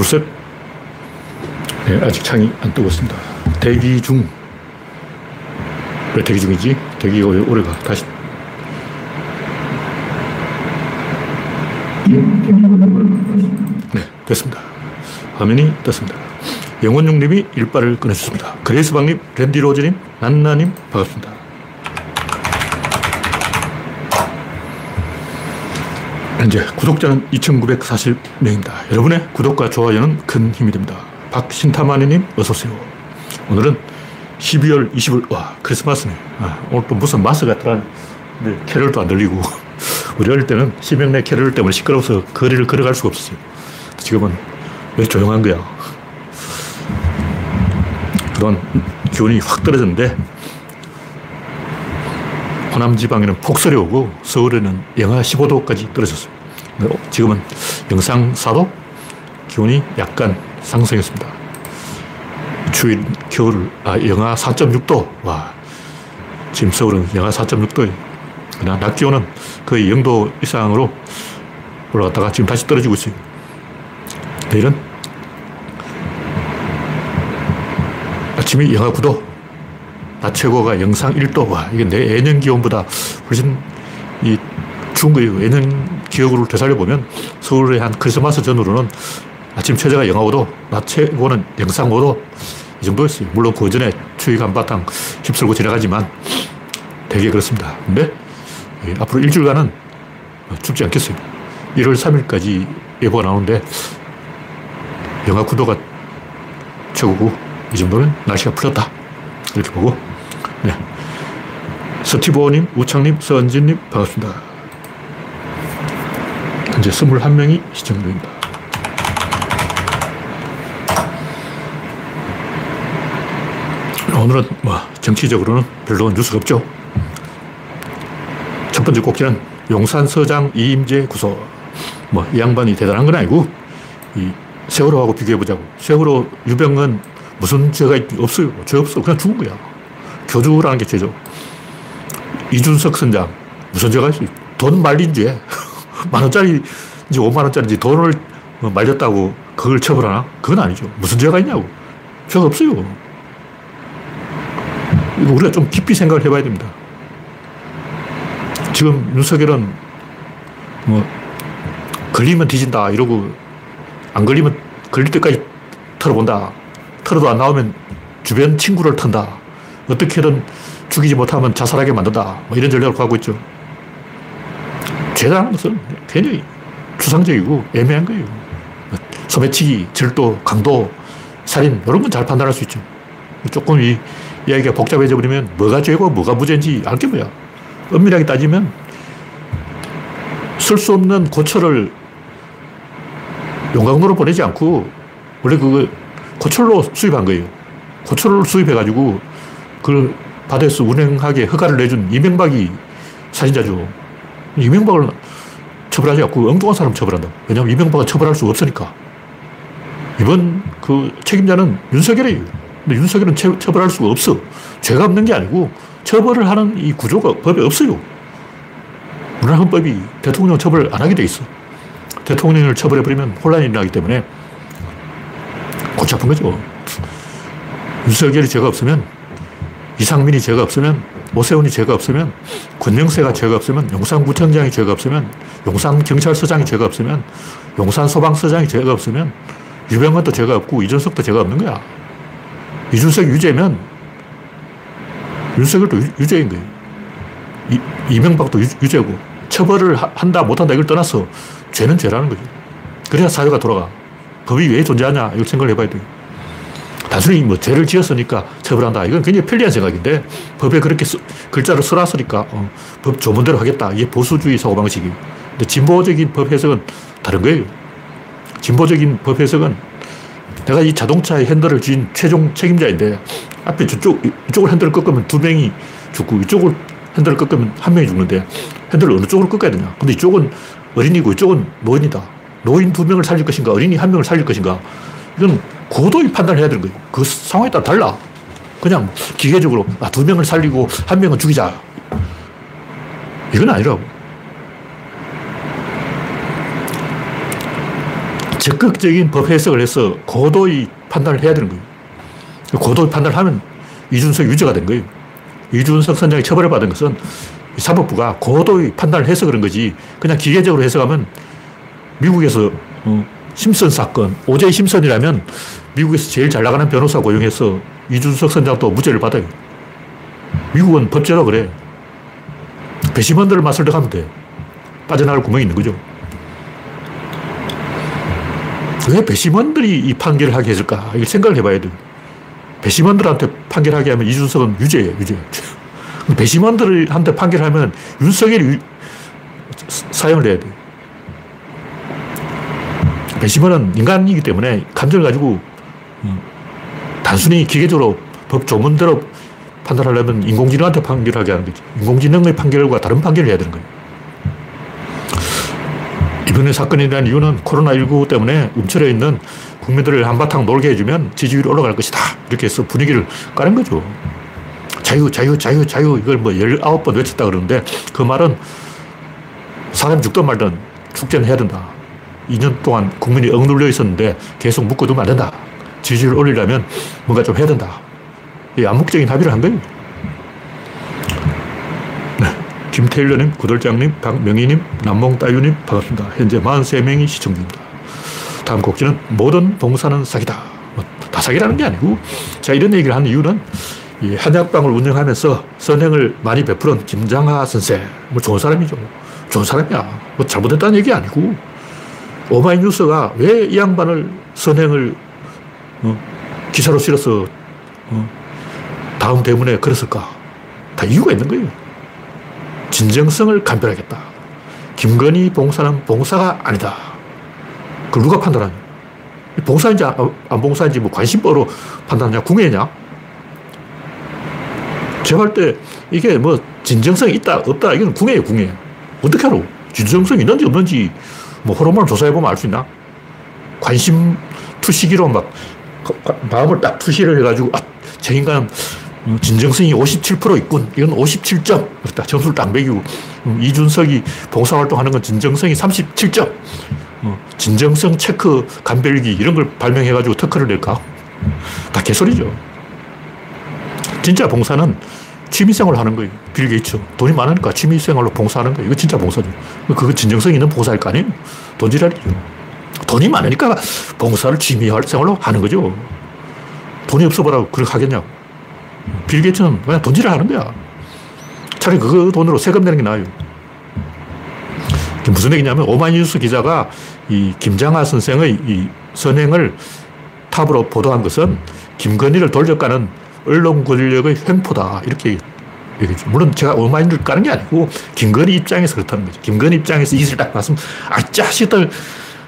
누르셋. 네, 아직 창이 안 뜨고 있습니다. 대기 중. 왜 대기 중이지? 대기가 왜 오래 가? 다시. 네, 됐습니다. 화면이 떴습니다. 영원용님이 일발을 꺼내주셨습니다. 그레이스방님, 랜디로즈님, 난나님, 반갑습니다. 현재 구독자는 2,940명입니다. 여러분의 구독과 좋아요는 큰 힘이 됩니다. 박신타마니님, 어서오세요. 오늘은 12월 20일, 와, 크리스마스네. 아, 오늘 또 무슨 마스 같더라. 근데 캐럴도 안 들리고. 우리 어릴 때는 심형래 캐럴 때문에 시끄러워서 거리를 걸어갈 수가 없었어요. 지금은 왜 조용한 거야? 그동안 기온이 확 떨어졌는데, 호남 지방에는 폭설이 오고 서울에는 영하 15도까지 떨어졌어요. 지금은 영상 4도? 기온이 약간 상승했습니다. 추위 겨울, 아, 영하 4.6도. 와. 지금 서울은 영하 4.6도예요. 그러나 낮 기온은 거의 0도 이상으로 올라갔다가 지금 다시 떨어지고 있어요. 내일은 아침이 영하 9도, 낮 최고가 영상 1도. 와, 이게 내 예년 기온보다 훨씬 이 추운 거예요. 예년 기억으로 되살려보면 서울의 한 크리스마스 전후로는 아침 최저가 영하 5도, 낮 최고는 영상 5도 이 정도였어요. 물론 그 전에 추위가 한바탕 휩쓸고 지나가지만 되게 그렇습니다. 근데 앞으로 일주일간은 춥지 않겠어요. 1월 3일까지 예보가 나오는데 영하 9도가 최고고 이 정도는 날씨가 풀렸다. 이렇게 보고 네. 스티브님, 우창님, 서은진님 반갑습니다. 현재 21명이 시청 중입니다. 오늘은 뭐 정치적으로는 별로 뉴스가 없죠. 첫 번째 꼭지는 용산 서장 이임재 구속. 뭐, 이 양반이 대단한 건 아니고, 이 세월호하고 비교해보자고. 세월호 유병은 무슨 죄가 없어요. 죄 없어. 그냥 죽은 거야. 교주라는 게 죄죠. 이준석 선장, 무슨 죄가 있어요? 돈 말린 죄. 만 원짜리, 이제 5만 원짜리인지 돈을 말렸다고 그걸 처벌하나? 그건 아니죠. 무슨 죄가 있냐고. 죄가 없어요. 이거 우리가 좀 깊이 생각을 해봐야 됩니다. 지금 윤석열은 뭐, 걸리면 뒤진다 이러고, 안 걸리면 걸릴 때까지 털어본다. 털어도 안 나오면 주변 친구를 턴다. 어떻게든 죽이지 못하면 자살하게 만든다. 뭐 이런 전략을 가고 있죠. 죄라는 것은 굉장히 추상적이고 애매한 거예요. 소매치기, 절도, 강도, 살인, 이런 건 잘 판단할 수 있죠. 조금 이 이야기가 복잡해져 버리면 뭐가 죄고 뭐가 무죄인지 알게 뭐야. 엄밀하게 따지면 쓸 수 없는 고철을 용광로로 보내지 않고 원래 그거 고철로 수입한 거예요. 고철을 수입해가지고 그걸 바다에서 운행하게 허가를 내준 이명박이 살인자죠. 이명박을 처벌하지 않고 엉뚱한 사람 처벌한다. 왜냐하면 이명박은 처벌할 수 없으니까. 이번 그 책임자는 윤석열이에요. 근데 윤석열은 처, 벌할 수가 없어. 죄가 없는 게 아니고 처벌을 하는 이 구조가 법에 없어요. 우리나라 헌법이 대통령 처벌 안 하게 돼 있어. 대통령을 처벌해버리면 혼란이 일어나기 때문에 골치 아픈 거죠. 윤석열이 죄가 없으면, 이상민이 죄가 없으면, 오세훈이 죄가 없으면, 권영세가 죄가 없으면, 용산구청장이 죄가 없으면, 용산경찰서장이 죄가 없으면, 용산소방서장이 죄가 없으면, 유병헌도 죄가 없고, 이준석도 죄가 없는 거야. 이준석 유죄면, 윤석열도 유 죄인 거예요. 이, 이명박도 유, 죄고 처벌을 한다, 못한다, 이걸 떠나서 죄는 죄라는 거죠. 그래야 사회가 돌아가. 법이 왜 존재하냐, 이걸 생각을 해봐야 돼요. 단순히 뭐 죄를 지었으니까 처벌한다. 이건 굉장히 편리한 생각인데 법에 그렇게 써, 글자를 써놨으니까 어, 법 조문대로 하겠다. 이게 보수주의 사고방식이에요. 근데 진보적인 법 해석은 다른 거예요. 진보적인 법 해석은 내가 이 자동차의 핸들을 쥔 최종 책임자인데 앞에 저쪽, 이쪽을 핸들을 꺾으면 두 명이 죽고 이쪽을 핸들을 꺾으면 한 명이 죽는데 핸들을 어느 쪽으로 꺾어야 되냐. 근데 이쪽은 어린이고 이쪽은 노인이다. 노인 두 명을 살릴 것인가, 어린이 한 명을 살릴 것인가. 이건 고도의 판단을 해야 되는 거예요. 그 상황에 따라 달라. 그냥 기계적으로 아, 두 명을 살리고 한 명은 죽이자. 이건 아니라고. 적극적인 법 해석을 해서 고도의 판단을 해야 되는 거예요. 고도의 판단을 하면 이준석 유죄가 된 거예요. 이준석 선장이 처벌을 받은 것은 사법부가 고도의 판단을 해서 그런 거지 그냥 기계적으로 해석하면 미국에서 어, 심슨 사건, 오제이 심슨이라면 미국에서 제일 잘 나가는 변호사 고용해서 이준석 선장도 무죄를 받아요. 미국은 법제로 그래. 배심원들을 맛을 득하면 돼. 빠져나갈 구멍이 있는 거죠. 왜 배심원들이 이 판결을 하게 했을까? 이걸 생각을 해봐야 돼 배심원들한테 판결하게 하면 이준석은 유죄예요, 유죄. 배심원들한테 판결하면 윤석열이 유, 사형을 해야 돼 배심원은 인간이기 때문에 감정을 가지고 음, 단순히 기계적으로 법 조문대로 판단하려면 인공지능한테 판결하게 하는 거지. 인공지능의 판결과 다른 판결을 해야 되는 거예요. 이번에 사건에 대한 이유는 코로나19 때문에 움츠려 있는 국민들을 한바탕 놀게 해주면 지지율이 올라갈 것이다. 이렇게 해서 분위기를 까는 거죠. 자유, 자유, 자유, 자유. 이걸 뭐 19번 외쳤다 그러는데 그 말은 사람 죽든 말든 축제는 해야 된다. 2년 동안 국민이 억눌려 있었는데 계속 묶어두면 안 된다. 지지율 올리려면 뭔가 좀 해야 된다. 이 암묵적인 합의를 한 거예요. 네. 김태일러님, 구돌장님, 박명희님, 남몽따유님 반갑습니다. 현재 43명이 시청 중입니다. 다음 곡지는 모든 봉사는 사기다. 뭐 다 사기라는 게 아니고 제가 이런 얘기를 하는 이유는 이 한약방을 운영하면서 선행을 많이 베푸는 김장하 선생, 뭐 좋은 사람이죠. 좋은 사람이야. 뭐 잘못했다는 얘기 아니고 오마이뉴스가 왜 이 양반을 선행을 어, 기사로 실어서 어, 다음 대문에 그랬을까? 다 이유가 있는 거예요. 진정성을 감별하겠다. 김건희 봉사는 봉사가 아니다. 그걸 누가 판단하냐? 봉사인지 안 봉사인지 뭐 관심법으로 판단하냐? 궁예냐? 제가 때 이게 뭐 진정성이 있다, 없다, 이건 궁예예요, 궁예. 어떻게 알아? 진정성이 있는지 없는지 뭐 호르몬을 조사해보면 알 수 있나? 관심 투시기로 막 마음을 딱 투시를 해가지고 아, 저 인간 음, 진정성이 57% 있군. 이건 57점. 그렇다. 점수를 딱 매기고. 음, 이준석이 봉사활동하는 건 진정성이 37점. 어, 진정성 체크 간별기 이런 걸 발명해가지고 특허를 낼까? 다 개소리죠. 진짜 봉사는 취미생활 하는 거예요. 빌 게이츠. 돈이 많으니까 취미생활로 봉사하는 거예요. 이거 진짜 봉사죠. 그거 진정성 있는 봉사일 거 아니에요? 돈지랄이죠. 돈이 많으니까 봉사를 취미생활로 하는 거죠. 돈이 없어 보라고 그렇게 하겠냐고. 빌 게이츠는 그냥 돈질을 하는 거야. 차라리 그 돈으로 세금 내는 게 나아요. 무슨 얘기냐면 오마이뉴스 기자가 이 김장하 선생의 이 선행을 탑으로 보도한 것은 김건희를 돌려까는 언론 권력의 횡포다. 이렇게 얘기죠. 물론 제가 오마이뉴스를 까는 게 아니고 김건희 입장에서 그렇다는 거죠. 김건희 입장에서 이걸 딱 봤으면 아, 자식들,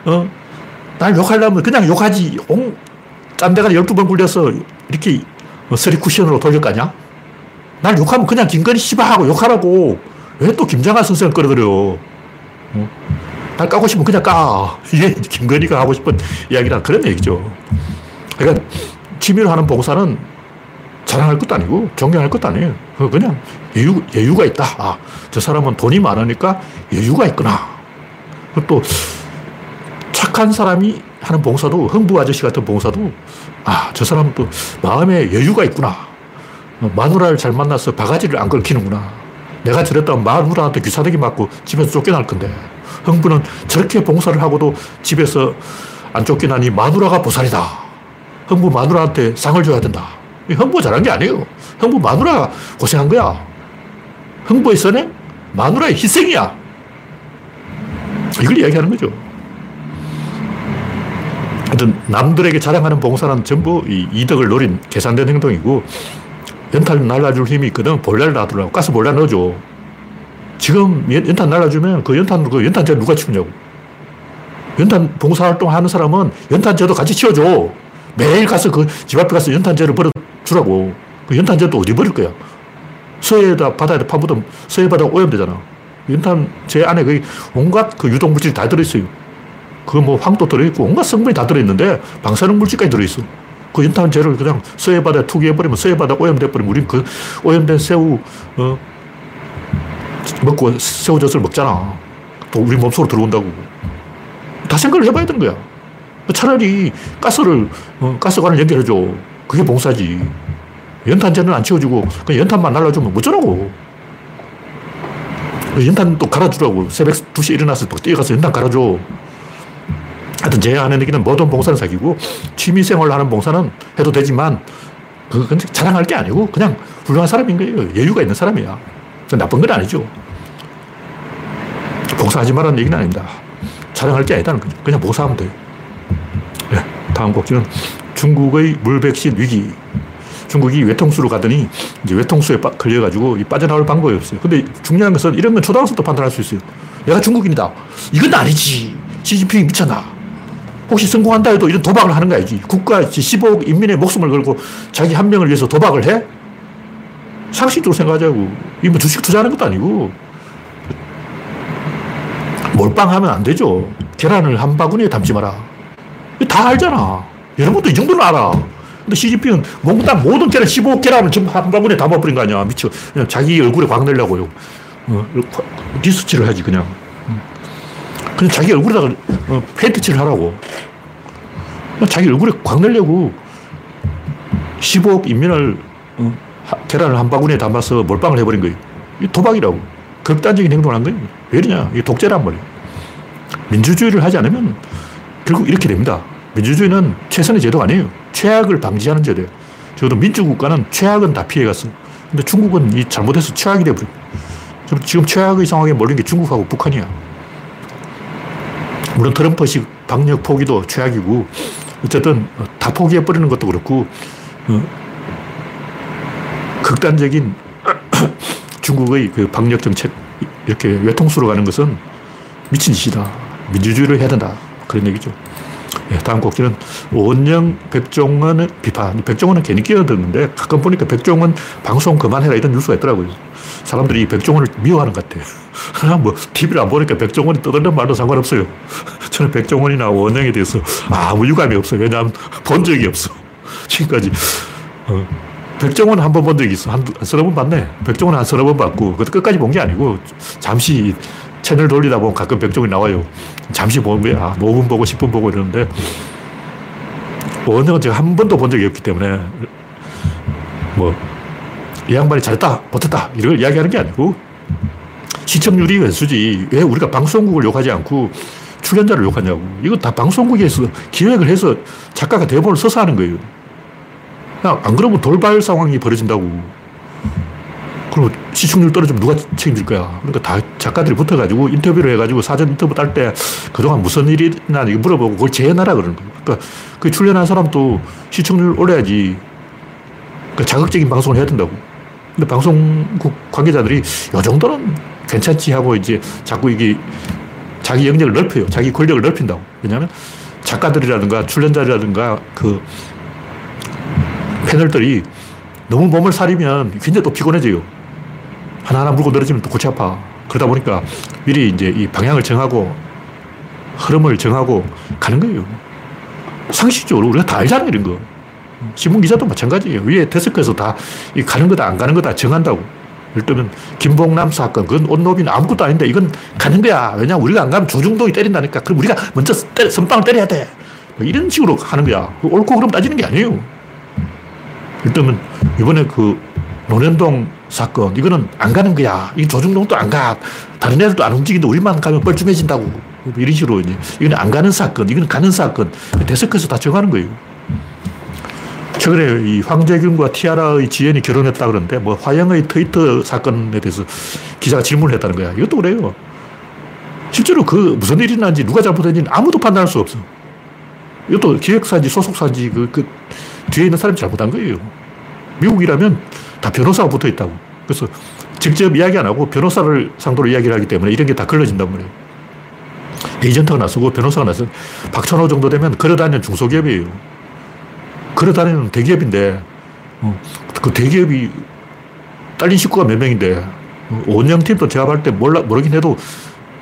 어, 날 욕하려면 그냥 욕하지. 옹, 짠데가 12번 굴려서 이렇게 뭐 쓰리 쿠션으로 돌릴 거냐? 날 욕하면 그냥 김건희 씨발하고 욕하라고. 왜 또 김장하 선생을 끌어들여? 어? 날 까고 싶으면 그냥 까. 이게 김건희가 하고 싶은 이야기란 그런 얘기죠. 그러니까 취미로 하는 봉사는 자랑할 것도 아니고 존경할 것도 아니에요. 그냥 여유, 여유가 있다. 아, 저 사람은 돈이 많으니까 여유가 있구나. 또 착한 사람이 하는 봉사도 흥부 아저씨 같은 봉사도 아, 저 사람은 또 마음에 여유가 있구나. 마누라를 잘 만나서 바가지를 안 걸키는구나. 내가 저랬다면 마누라한테 귀사대기 맞고 집에서 쫓겨날 건데. 흥부는 저렇게 봉사를 하고도 집에서 안 쫓겨나니 마누라가 보살이다. 흥부 마누라한테 상을 줘야 된다. 흥부 잘한 게 아니에요. 흥부 마누라가 고생한 거야. 흥부의 선행? 마누라의 희생이야. 이걸 이야기하는 거죠. 하여튼 남들에게 자랑하는 봉사는 전부 이 이득을 노린 계산된 행동이고 연탄 날라줄 힘이 있거든. 볼날 놔두라고. 가스 볼날 넣어줘. 지금 연 탄 날라주면 그 연탄, 그 연탄재 누가 치우냐고. 연탄 봉사활동 하는 사람은 연탄재도 같이 치워줘. 매일 가서 그 집 앞에 가서 연탄재를 버려주라고. 그 연탄재도 어디 버릴 거야? 서해에다 바다에다 파묻으면 서해 바다 오염되잖아. 연탄재 안에 거의 온갖 그 유독물질이 다 들어있어요. 그뭐 황도 들어있고 온갖 성분이 다 들어있는데 방사능 물질까지 들어있어. 그 연탄재를 그냥 서해바다에 투기해버리면 서해바다 오염돼버리면 우린 그 오염된 새우, 어, 먹고 새우젓을 먹잖아. 또 우리 몸속으로 들어온다고. 다 생각을 해봐야 되는 거야. 차라리 가스를, 어, 가스관을 연결해줘. 그게 봉사지. 연탄재는 안 채워주고, 그냥 연탄만 날라주면 뭐쩌라고. 연탄 또 갈아주라고. 새벽 2시에 일어나서 뛰어가서 연탄 갈아줘. 하여튼 제 안에 느끼는 모든 봉사는 사기고, 취미생활 하는 봉사는 해도 되지만, 그건 자랑할 게 아니고, 그냥 훌륭한 사람인 거예요. 여유가 있는 사람이야. 나쁜 건 아니죠. 봉사하지 말라는 얘기는 아닙니다. 자랑할 게 아니다는 거죠. 그냥 봉사하면 돼요. 네, 다음 곡지는 중국의 물 백신 위기. 중국이 외통수로 가더니 이제 외통수에 빠, 걸려가지고 빠져나올 방법이 없어요. 근데 중요한 것은 이런 건 초등학생도 판단할 수 있어요. 내가 중국인이다. 이건 아니지. 시진핑이 미쳤나. 혹시 성공한다 해도 이런 도박을 하는 거야지. 국가 15억 인민의 목숨을 걸고 자기 한 명을 위해서 도박을 해? 상식적으로 생각하자고. 이뭐 주식 투자하는 것도 아니고. 몰빵하면 안 되죠. 계란을 한 바구니에 담지 마라. 다 알잖아. 여러분도 이 정도는 알아. 근데 시진핑은 몽땅 모든 계란, 15계란을 전부 한 바구니에 담아버린 거 아니야. 미쳐. 그냥 자기 얼굴에 광 내려고요. 어, 디스칠을 하지, 그냥. 그냥 자기 얼굴에다가 어, 페인트칠을 하라고. 자기 얼굴에 광 내려고 15억 인민을 어, 계란을 한 바구니에 담아서 몰빵을 해버린 거예요. 이 도박이라고. 극단적인 행동을 한 거예요. 왜 이러냐. 이게 독재란 말이에요. 민주주의를 하지 않으면 결국 이렇게 됩니다. 민주주의는 최선의 제도가 아니에요. 최악을 방지하는 제도예요. 적어도 민주국가는 최악은 다 피해갔어. 근데 중국은 이 잘못해서 최악이 돼버려. 지금 최악의 상황에 몰린 게 중국하고 북한이야. 물론 트럼프식 방역 포기도 최악이고, 어쨌든 다 포기해버리는 것도 그렇고, 어, 극단적인 중국의 그 방역 정책, 이렇게 외통수로 가는 것은 미친 짓이다. 민주주의를 해야 된다. 그런 얘기죠. 예, 다음 곡지는 원영 백종원의 비판. 백종원은 괜히 끼어들는데 가끔 보니까 백종원 방송 그만해라 이런 뉴스가 있더라고요. 사람들이 백종원을 미워하는 것 같아요. 그냥 뭐 TV를 안 보니까 백종원이 떠들는 말도 상관없어요. 저는 백종원이나 원영에 대해서 아무 유감이 없어요. 왜냐하면 본 적이 없어. 지금까지. 어, 백종원 한 번 본 적이 있어. 한, 한 서너 번 봤네. 백종원 한 서너 번 봤고, 그것도 끝까지 본 게 아니고, 잠시 채널 돌리다 보면 가끔 백종원이 나와요. 잠시 보는 거야. 아, 5분 보고 10분 보고 이러는데, 원영은 제가 한 번도 본 적이 없기 때문에, 뭐, 이 양반이 잘했다, 못했다, 이걸 이야기하는 게 아니고, 시청률이 왼수지. 왜 우리가 방송국을 욕하지 않고 출연자를 욕하냐고. 이거 다 방송국에서 기획을 해서 작가가 대본을 써서 하는 거예요. 안 그러면 돌발 상황이 벌어진다고. 그럼 시청률 떨어지면 누가 책임질 거야? 그러니까 다 작가들이 붙어가지고 인터뷰를 해가지고 사전 인터뷰 딸 때 그동안 무슨 일이 있나 물어보고 그걸 재현하라 그러는 거예요. 그러니까 그 출연한 사람도 시청률 올려야지. 그 자극적인 방송을 해야 된다고. 근데 방송국 관계자들이 요 정도는 괜찮지 하고 이제 자꾸 이게 자기 영역을 넓혀요. 자기 권력을 넓힌다고. 왜냐하면 작가들이라든가 출연자라든가 그 패널들이 너무 몸을 사리면 굉장히 또 피곤해져요. 하나하나 물고 늘어지면 또 골치 아파. 그러다 보니까 미리 이제 이 방향을 정하고 흐름을 정하고 가는 거예요. 상식적으로 우리가 다 알잖아요, 이런 거. 신문 기자도 마찬가지예요. 위에 데스크에서 다 가는 거다, 안 가는 거다 정한다고. 예를 들면, 김봉남 사건, 그건 온노빈 아무것도 아닌데 이건 가는 거야. 왜냐면 우리가 안 가면 조중동이 때린다니까. 그럼 우리가 먼저 때려, 선빵을 때려야 돼. 뭐 이런 식으로 하는 거야. 옳고 그름 따지는 게 아니에요. 일단은 이번에 그 논현동 사건, 이거는 안 가는 거야. 이 조중동도 안 가. 다른 애들도 안 움직이는데 우리만 가면 뻘쭘해진다고. 뭐 이런 식으로 이제 이건 안 가는 사건, 이건 가는 사건. 대석해서 다 정하는 거예요. 최근에 이 황재균과 티아라의 지연이 결혼했다 그러는데 뭐 화영의 트위터 사건에 대해서 기자가 질문을 했다는 거야. 이것도 그래요. 실제로 그 무슨 일이 났는지 누가 잘못했는지 아무도 판단할 수 없어. 이것도 기획사인지 소속사인지 그, 그 뒤에 있는 사람이 잘못한 거예요. 미국이라면 다 변호사가 붙어 있다고. 그래서 직접 이야기 안 하고 변호사를 상대로 이야기를 하기 때문에 이런 게 다 걸러진단 말이에요. 에이전트가 나서고 변호사가 나서 박천호 정도 되면 걸어다니는 중소기업이에요. 걸어다니는 대기업인데 어, 그 대기업이 딸린 식구가 몇 명인데 원영팀도 제가 볼 때 몰라 모르긴 해도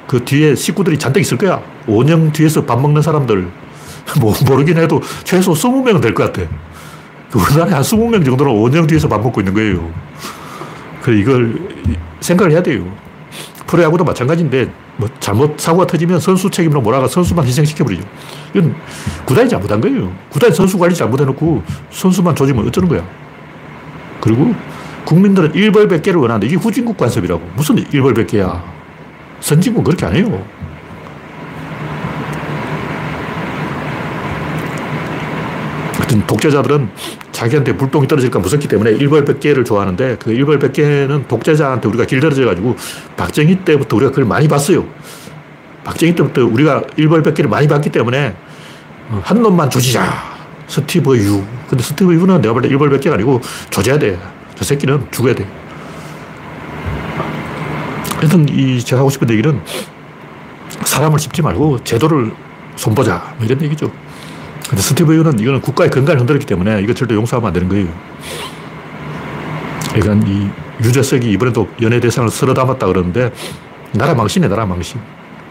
그 뒤에 식구들이 잔뜩 있을 거야. 원영 뒤에서 밥 먹는 사람들 뭐 모르긴 해도 최소 20명은 될 것 같아. 우리나라에 한 20명 정도는 원형 뒤에서 밥 먹고 있는 거예요. 그 이걸 생각을 해야 돼요. 프로야구도 마찬가지인데 뭐 잘못 사고가 터지면 선수 책임으로 몰아가 선수만 희생시켜버리죠. 이건 구단이 잘못한 거예요. 구단이 선수 관리 잘못해놓고 선수만 조지면 어쩌는 거야. 그리고 국민들은 일벌백계를 원하는데 이게 후진국 관습이라고. 무슨 일벌백계야. 선진국 그렇게 안 해요. 하여튼 독재자들은 자기한테 불똥이 떨어질까 무섭기 때문에 일벌백계를 좋아하는데 그 일벌백계는 독재자한테 우리가 길들여져가지고 박정희 때부터 우리가 그걸 많이 봤어요. 박정희 때부터 우리가 일벌백계를 많이 봤기 때문에 어, 한 놈만 조지자. 스티브 유. 근데 스티브 유는 내가 볼 때 일벌백계가 아니고 조져야 돼. 저 새끼는 죽어야 돼. 하여튼 이 제가 하고 싶은 얘기는 사람을 씹지 말고 제도를 손보자. 뭐 이런 얘기죠. 근데 스티브 유는 이거는 국가의 건강을 흔들었기 때문에 이거 절대 용서하면 안 되는 거예요. 그러니까 이 유재석이 이번에도 연예 대상을 쓸어 담았다 그러는데 나라 망신이네, 나라 망신.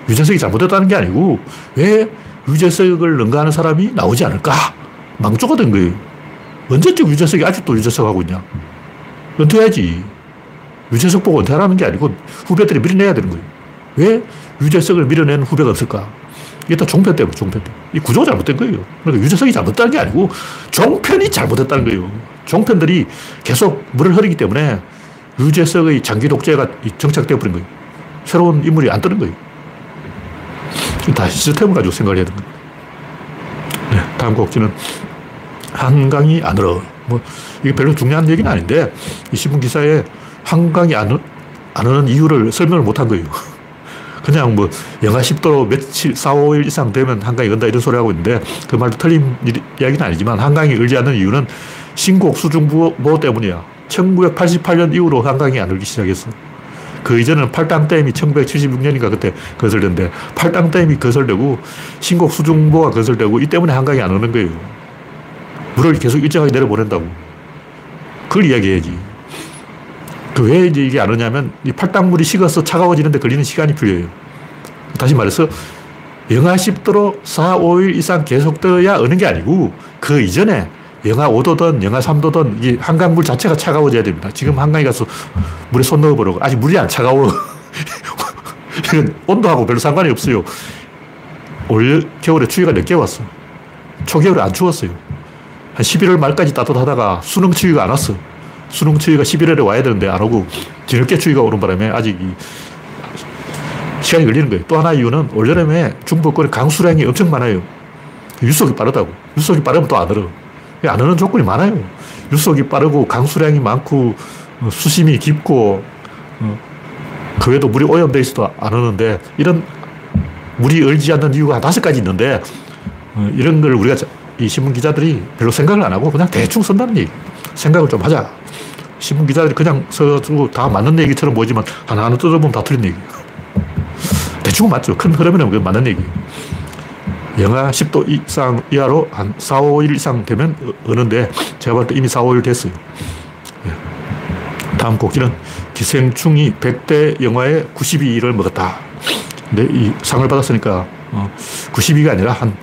유재석이 잘못했다는 게 아니고 왜 유재석을 능가하는 사람이 나오지 않을까? 망조가 된 거예요. 언제쯤 유재석이 아직도 유재석 하고 있냐? 은퇴해야지. 유재석 보고 은퇴하라는 게 아니고 후배들이 밀어내야 되는 거예요. 왜 유재석을 밀어내는 후배가 없을까? 이게 다 종편 때문에, 종편 때문에. 이 구조가 잘못된 거예요. 그러니까 유재석이 잘못했다는 게 아니고 종편이 잘못했다는 거예요. 종편들이 계속 물을 흐리기 때문에 유재석의 장기 독재가 정착되어 버린 거예요. 새로운 인물이 안 뜨는 거예요. 다 시스템을 가지고 생각을 해야 됩니다. 네, 다음 곡지는 한강이 안으로. 뭐, 이게 별로 중요한 얘기는 아닌데, 이 신문 기사에 한강이 안, 안 오는 이유를 설명을 못 한 거예요. 그냥 뭐 영하 10도 며칠, 4, 5일 이상 되면 한강이 건다 이런 소리 하고 있는데 그 말도 틀린 이야기는 아니지만 한강이 얼지 않는 이유는 신곡 수중보호 때문이야. 1988년 이후로 한강이 안 얼기 시작했어. 그 이전은 팔당댐이 1976년인가 그때 건설된데 팔당댐이 건설되고 신곡 수중보가 건설되고 이 때문에 한강이 안 오는 거예요. 물을 계속 일정하게 내려보낸다고. 그걸 이야기해야지. 그 왜 이제 이게 안 오냐면 이 팔당물이 식어서 차가워지는데 걸리는 시간이 필요해요. 다시 말해서 영하 10도로 4, 5일 이상 계속되어야 어는 게 아니고 그 이전에 영하 5도든 영하 3도든 이 한강물 자체가 차가워져야 됩니다. 지금 한강에 가서 물에 손 넣어보라고. 아직 물이 안 차가워. 이건 온도하고 별로 상관이 없어요. 올 겨울에 추위가 늦게 왔어. 초겨울에 안 추웠어요. 한 11월 말까지 따뜻하다가 수능 추위가 안 왔어. 수능 추위가 11월에 와야 되는데 안 오고 뒤늦게 추위가 오는 바람에 아직 시간이 걸리는 거예요. 또 하나 이유는 올여름에 중부권에 강수량이 엄청 많아요. 유속이 빠르다고. 유속이 빠르면 또 안 얼어. 안 오는 조건이 많아요. 유속이 빠르고 강수량이 많고 어, 수심이 깊고 어, 그 외에도 물이 오염돼 있어도 안 오는데 이런 물이 얼지 않는 이유가 한 다섯 가지 있는데 어, 이런 걸 우리가 이 신문 기자들이 별로 생각을 안 하고 그냥 대충 쓴다는 얘기. 생각을 좀 하자. 신문 기자들이 그냥 써주고 다 맞는 얘기처럼 보이지만 하나하나 뜯어보면 다 틀린 얘기. 대충 맞죠. 큰 흐름에는 맞는 얘기. 영하 10도 이상 이하로 한 4, 5일 이상 되면 어는데 제가 볼 때 이미 4, 5일 됐어요. 예. 다음 곡지는 기생충이 100대 영화에 92를 먹었다. 근데 이 상을 받았으니까 92가 어, 아니라 한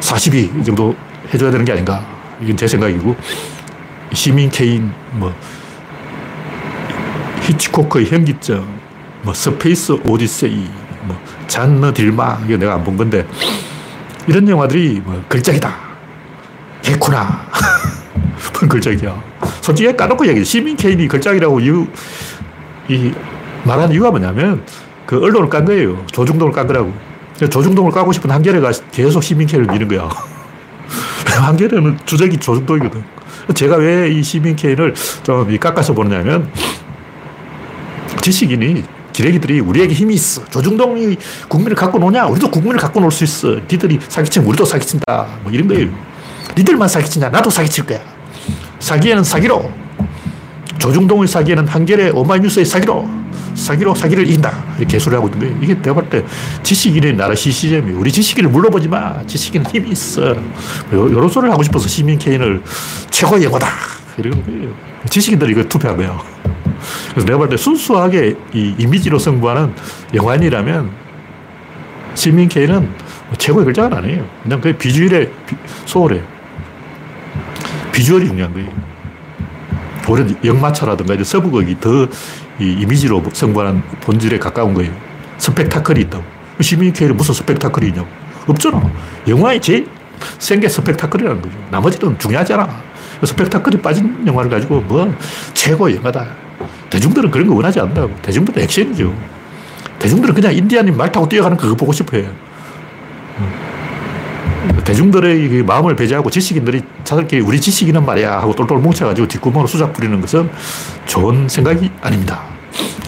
42 정도 해줘야 되는 게 아닌가. 이건 제 생각이고. 시민 케인, 뭐, 히치코크의 현기증, 뭐, 스페이스 오디세이, 뭐, 잔느 딜마, 이거 내가 안 본 건데, 이런 영화들이 뭐, 걸작이다. 개뿔이나. 뭔 걸작이야. 솔직히 까놓고 얘기해. 시민 케인이 걸작이라고 이유, 이, 말하는 이유가 뭐냐면, 그 언론을 깐 거예요. 조중동을 깐 거라고. 조중동을 까고 싶은 한겨레가 계속 시민 케인을 미는 거야. 한겨레는 주적이 조중동이거든. 제가 왜 이 시민 케인을 좀 깎아서 보느냐면 지식인이 기레기들이 우리에게 힘이 있어. 조중동이 국민을 갖고 노냐? 우리도 국민을 갖고 놀 수 있어. 니들이 사기치면 우리도 사기친다. 뭐 이런 거예요. 니들만 사기치냐? 나도 사기칠 거야. 사기에는 사기로. 조중동의 사기에는 한겨레 오마이뉴스의 사기로. 사기로 사기를 이긴다. 이렇게 개소리 하고 있는 거예요. 이게 내가 볼 때 지식인의 나라 시시점이 우리 지식인을 물러보지 마. 지식인 힘이 있어. 이런 소리를 하고 싶어서 시민 케인을 최고의 영화다. 이런 거예요. 지식인들이 이거 투표한 거예요. 그래서 내가 볼 때 순수하게 이 이미지로 승부하는 영화인이라면 시민 케인은 최고의 결정은 아니에요. 그냥 그 비주얼에 소홀해. 비주얼이 중요한 거예요. 오히려 역마차라든가 서부극이 더 이 이미지로 승부하는 본질에 가까운 거예요. 스펙타클이 있다고. 시민케이는 무슨 스펙타클이 있냐고. 없잖아. 영화의 제일 센게 스펙타클이라는 거죠. 나머지는 중요하지 않아. 스펙타클이 빠진 영화를 가지고 뭐 최고 영화다. 대중들은 그런 거 원하지 않는다고. 대중들은 액션이죠. 대중들은 그냥 인디안이 말 타고 뛰어가는 그거 보고 싶어 해요. 대중들의 마음을 배제하고 지식인들이 자들끼리 우리 지식인은 말이야 하고 똘똘 뭉쳐가지고 뒷구멍으로 수작 부리는 것은 좋은 생각이 아닙니다.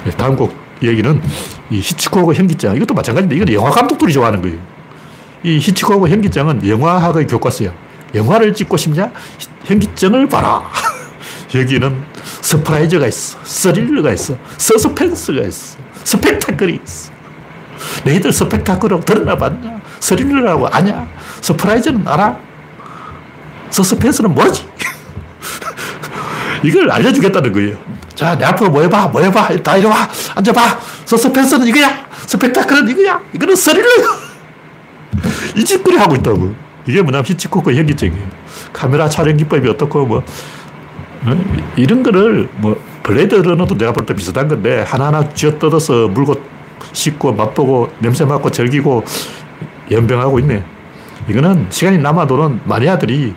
네, 다음 곡 얘기는 이 히치코크 현기증. 이것도 마찬가지인데 이건 영화 감독들이 좋아하는 거예요. 이 히치코크 현기증은 영화학의 교과서야. 영화를 찍고 싶냐? 현기증을 봐라. 여기는 surprise가 있어. 스릴러가 있어. 서스펜스가 있어. 스펙타클이 있어. 너희들 스펙타클을 들어나 봤냐? 스릴러라고 아냐? surprise는 알아? 서스펜스는 뭐지? 이걸 알려주겠다는 거예요. 자, 내 앞으로 뭐 해봐, 뭐 해봐. 다 이리 와. 앉아봐. 서스펜스는 이거야. 스펙타클은 이거야. 이거는 스릴러야. 이 짓거리 하고 있다고. 이게 뭐냐면 히치코크 현기증이에요. 카메라 촬영 기법이 어떻고 뭐 어? 이런 거를 뭐 블레이드 러너도 내가 볼 때 비슷한 건데 하나하나 쥐어 뜯어서 물고 씹고 맛보고 냄새 맡고 즐기고 염병하고 있네. 이거는 시간이 남아도는 마니아들이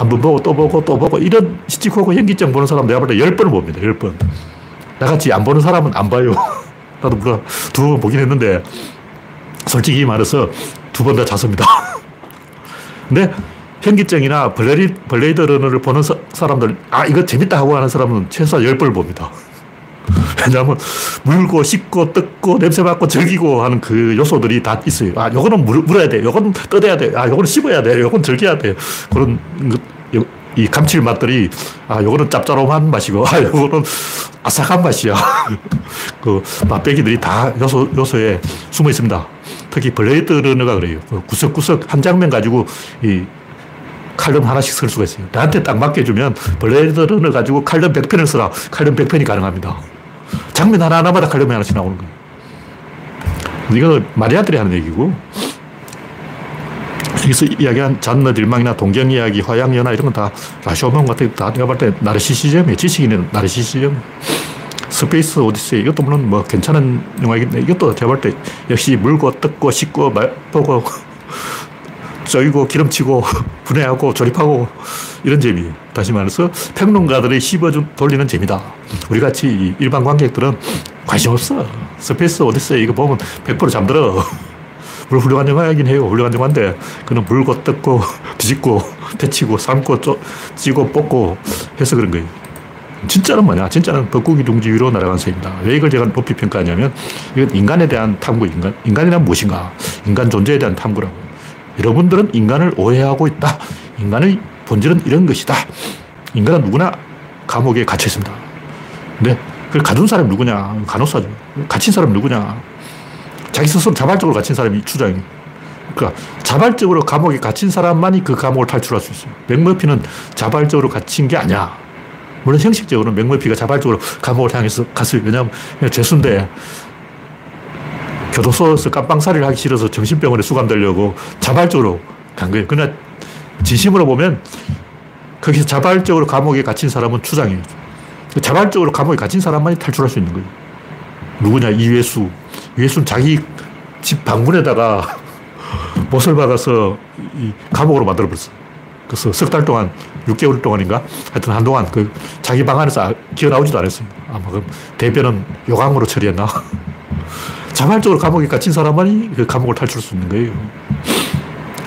한 번 보고 또 보고 또 보고 이런 히치코크 현기증 보는 사람 내가 볼 때 열 번을 봅니다. 열 번. 나같이 안 보는 사람은 안 봐요. 나도 물론 두번 보긴 했는데 솔직히 말해서 두 번 다 잤습니다. 근데 현기증이나 블레이, 블레이드 러너를 보는 사, 람들 아, 이거 재밌다 하고 하는 사람은 최소한 10번을 봅니다. 왜냐하면 물고 씹고 뜯고 냄새 맡고 즐기고 하는 그 요소들이 다 있어요. 아, 요거는 물, 물어야 돼. 요거는 뜯어야 돼. 아, 요거는 씹어야 돼. 요건 즐겨야 돼. 그런 이 감칠맛들이 아, 요거는 짭짤한 맛이고 아, 요거는 아삭한 맛이야. 그 맛배기들이 다 요소, 요소에 숨어 있습니다. 특히 블레이드 러너가 그래요. 그 구석구석 한 장면 가지고 이 칼럼 하나씩 쓸 수가 있어요. 나한테 딱 맡겨주면 블레이드 러너 가지고 칼럼 100편을 쓰라. 칼럼 100편이 가능합니다. 장면 하나하나마다 칼럼이 하나씩 나오는 거예요. 이거 마니아들이 하는 얘기고 여기서 이야기한 잔느 딜망이나 동경 이야기, 화양연화 이런 건 다 라쇼몬 같은 다 내가 볼때 나르시시즘이에요. 지식인의 나르시시즘. 스페이스 오디세이 이것도 물론 뭐 괜찮은 영화이긴 데 이것도 제가 볼때 역시 물고 뜯고 씹고 맛보고 조이고 기름치고 분해하고 조립하고 이런 재미. 다시 말해서 평론가들의 씹어 돌리는 재미다. 우리 같이 일반 관객들은 관심 없어. 스페이스 오디세이 이거 보면 100% 잠들어. 물론 훌륭한 영화이긴 해요. 훌륭한 영화인데 그는 물고 뜯고 뒤집고 데치고 삶고 쪼, 찌고 뽑고 해서 그런 거예요. 진짜는 뭐냐? 진짜는 벚고기 둥지 위로 날아간 새입니다. 왜 이걸 제가 높이 평가하냐면 이건 인간에 대한 탐구, 인간, 인간이란 무엇인가? 인간 존재에 대한 탐구라고. 여러분들은 인간을 오해하고 있다. 인간의 본질은 이런 것이다. 인간은 누구나 감옥에 갇혀 있습니다. 근데 그걸 가둔 사람이 누구냐? 간호사죠. 갇힌 사람이 누구냐? 자기 스스로 자발적으로 갇힌 사람이 추장이. 그러니까 자발적으로 감옥에 갇힌 사람만이 그 감옥을 탈출할 수 있어요. 맥머피는 자발적으로 갇힌 게 아니야. 물론 형식적으로는 맥머피가 자발적으로 감옥을 향해서 갔어요. 왜냐하면 죄수인데 교도소에서 깜빵살이를 하기 싫어서 정신병원에 수감되려고 자발적으로 간 거예요. 그러나 진심으로 보면 거기서 자발적으로 감옥에 갇힌 사람은 추장이에요. 자발적으로 감옥에 갇힌 사람만이 탈출할 수 있는 거예요. 누구냐? 이회수. 이회수는 자기 집 방문에다가 못을 박아서 감옥으로 만들어버렸어. 그래서 석 달 동안, 6개월 동안인가? 하여튼 한동안 그 자기 방 안에서 기어 나오지도 않았어요. 아마 그 대변은 요강으로 처리했나? 자발적으로 감옥에 갇힌 사람만이 그 감옥을 탈출할 수 있는 거예요.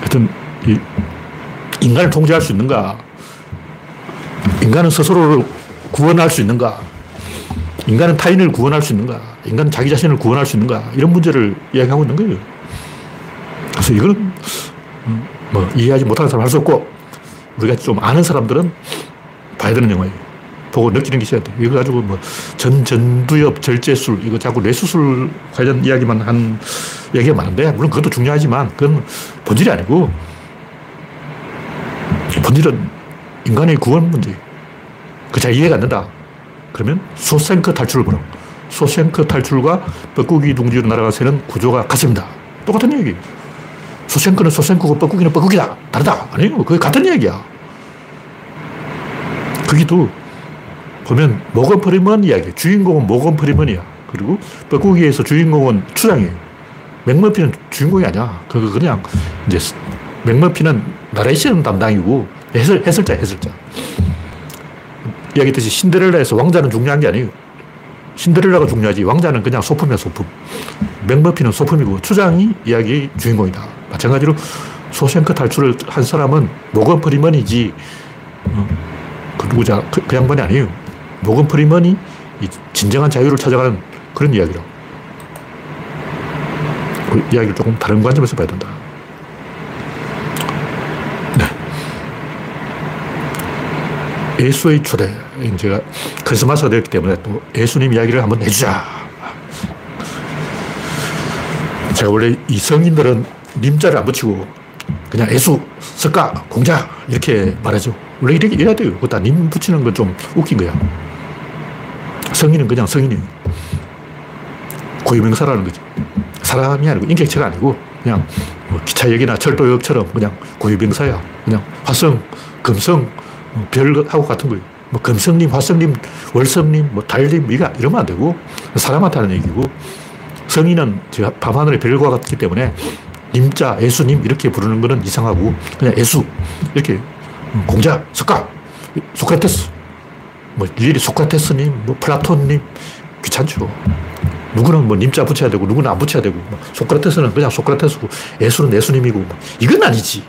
하여튼, 이 인간을 통제할 수 있는가? 인간은 스스로를 구원할 수 있는가? 인간은 타인을 구원할 수 있는가? 인간은 자기 자신을 구원할 수 있는가? 이런 문제를 이야기하고 있는 거예요. 그래서 이거는 음, 뭐 이해하지 못하는 사람 할 수 없고 우리가 좀 아는 사람들은 봐야 되는 영화예요. 보고 느끼는 게 있어야 돼. 이거 가지고 뭐 전, 전두엽, 절제술, 이거 자꾸 뇌수술 관련 이야기만 한 얘기가 많은데, 물론 그것도 중요하지만, 그건 본질이 아니고, 본질은 인간의 구원 문제. 그 잘 이해가 안 된다. 그러면 쇼생크 탈출을 보라. 쇼생크 탈출과 뻐꾸기 둥지로 날아간 새는 구조가 같습니다. 똑같은 얘기. 쇼생크는 쇼생크고 뻐꾸기는 뻐꾸기다. 다르다. 아니요. 그게 같은 얘기야. 거기도 보면 모건 프리먼 이야기. 주인공은 모건 프리먼이야. 그리고 뻐꾸기에서 주인공은 추장이에요. 맥머피는 주인공이 아니야. 그거 그냥 이제 맥머피는 나레이션 담당이고 해설, 해설자, 해설자. 이야기했듯이 신데렐라에서 왕자는 중요한 게 아니에요. 신데렐라가 중요하지. 왕자는 그냥 소품이야, 소품. 맥머피는 소품이고 추장이 이야기의 주인공이다. 마찬가지로 쇼생크 탈출을 한 사람은 모건 프리먼이지, 어, 그 누구자, 그, 그 양반이 아니에요. 모건 프리먼이 진정한 자유를 찾아가는 그런 이야기라고. 그 이야기를 조금 다른 관점에서 봐야 된다. 네. 예수의 초대. 제가 크리스마스가 되었기 때문에 또 예수님 이야기를 한번 해주자. 제가 원래 이 성인들은 님자를 안 붙이고 그냥 예수, 석가, 공자 이렇게 말하죠. 원래 이렇게 해야 돼요. 그다 님 붙이는 건 좀 웃긴 거야. 성인은 그냥 성인이에요. 고유명사라는 거지. 사람이 아니고 인격체가 아니고 그냥 뭐 기차역이나 철도역처럼 그냥 고유명사야. 그냥 화성, 금성, 뭐 별하고 같은 거예요. 뭐 금성님, 화성님, 월성님, 뭐 달님 이거 이러면 안 되고 사람한테 하는 얘기고 성인은 밤하늘의 별과 같기 때문에 님자, 예수님 이렇게 부르는 거는 이상하고 그냥 예수 이렇게 공자, 석가, 소크라테스 뭐 일일이 소크라테스님, 뭐 플라톤님 귀찮죠. 누구는 뭐 님자 붙여야 되고 누구는 안 붙여야 되고 뭐 소크라테스는 그냥 소크라테스고 예수는 예수님이고 뭐 이건 아니지.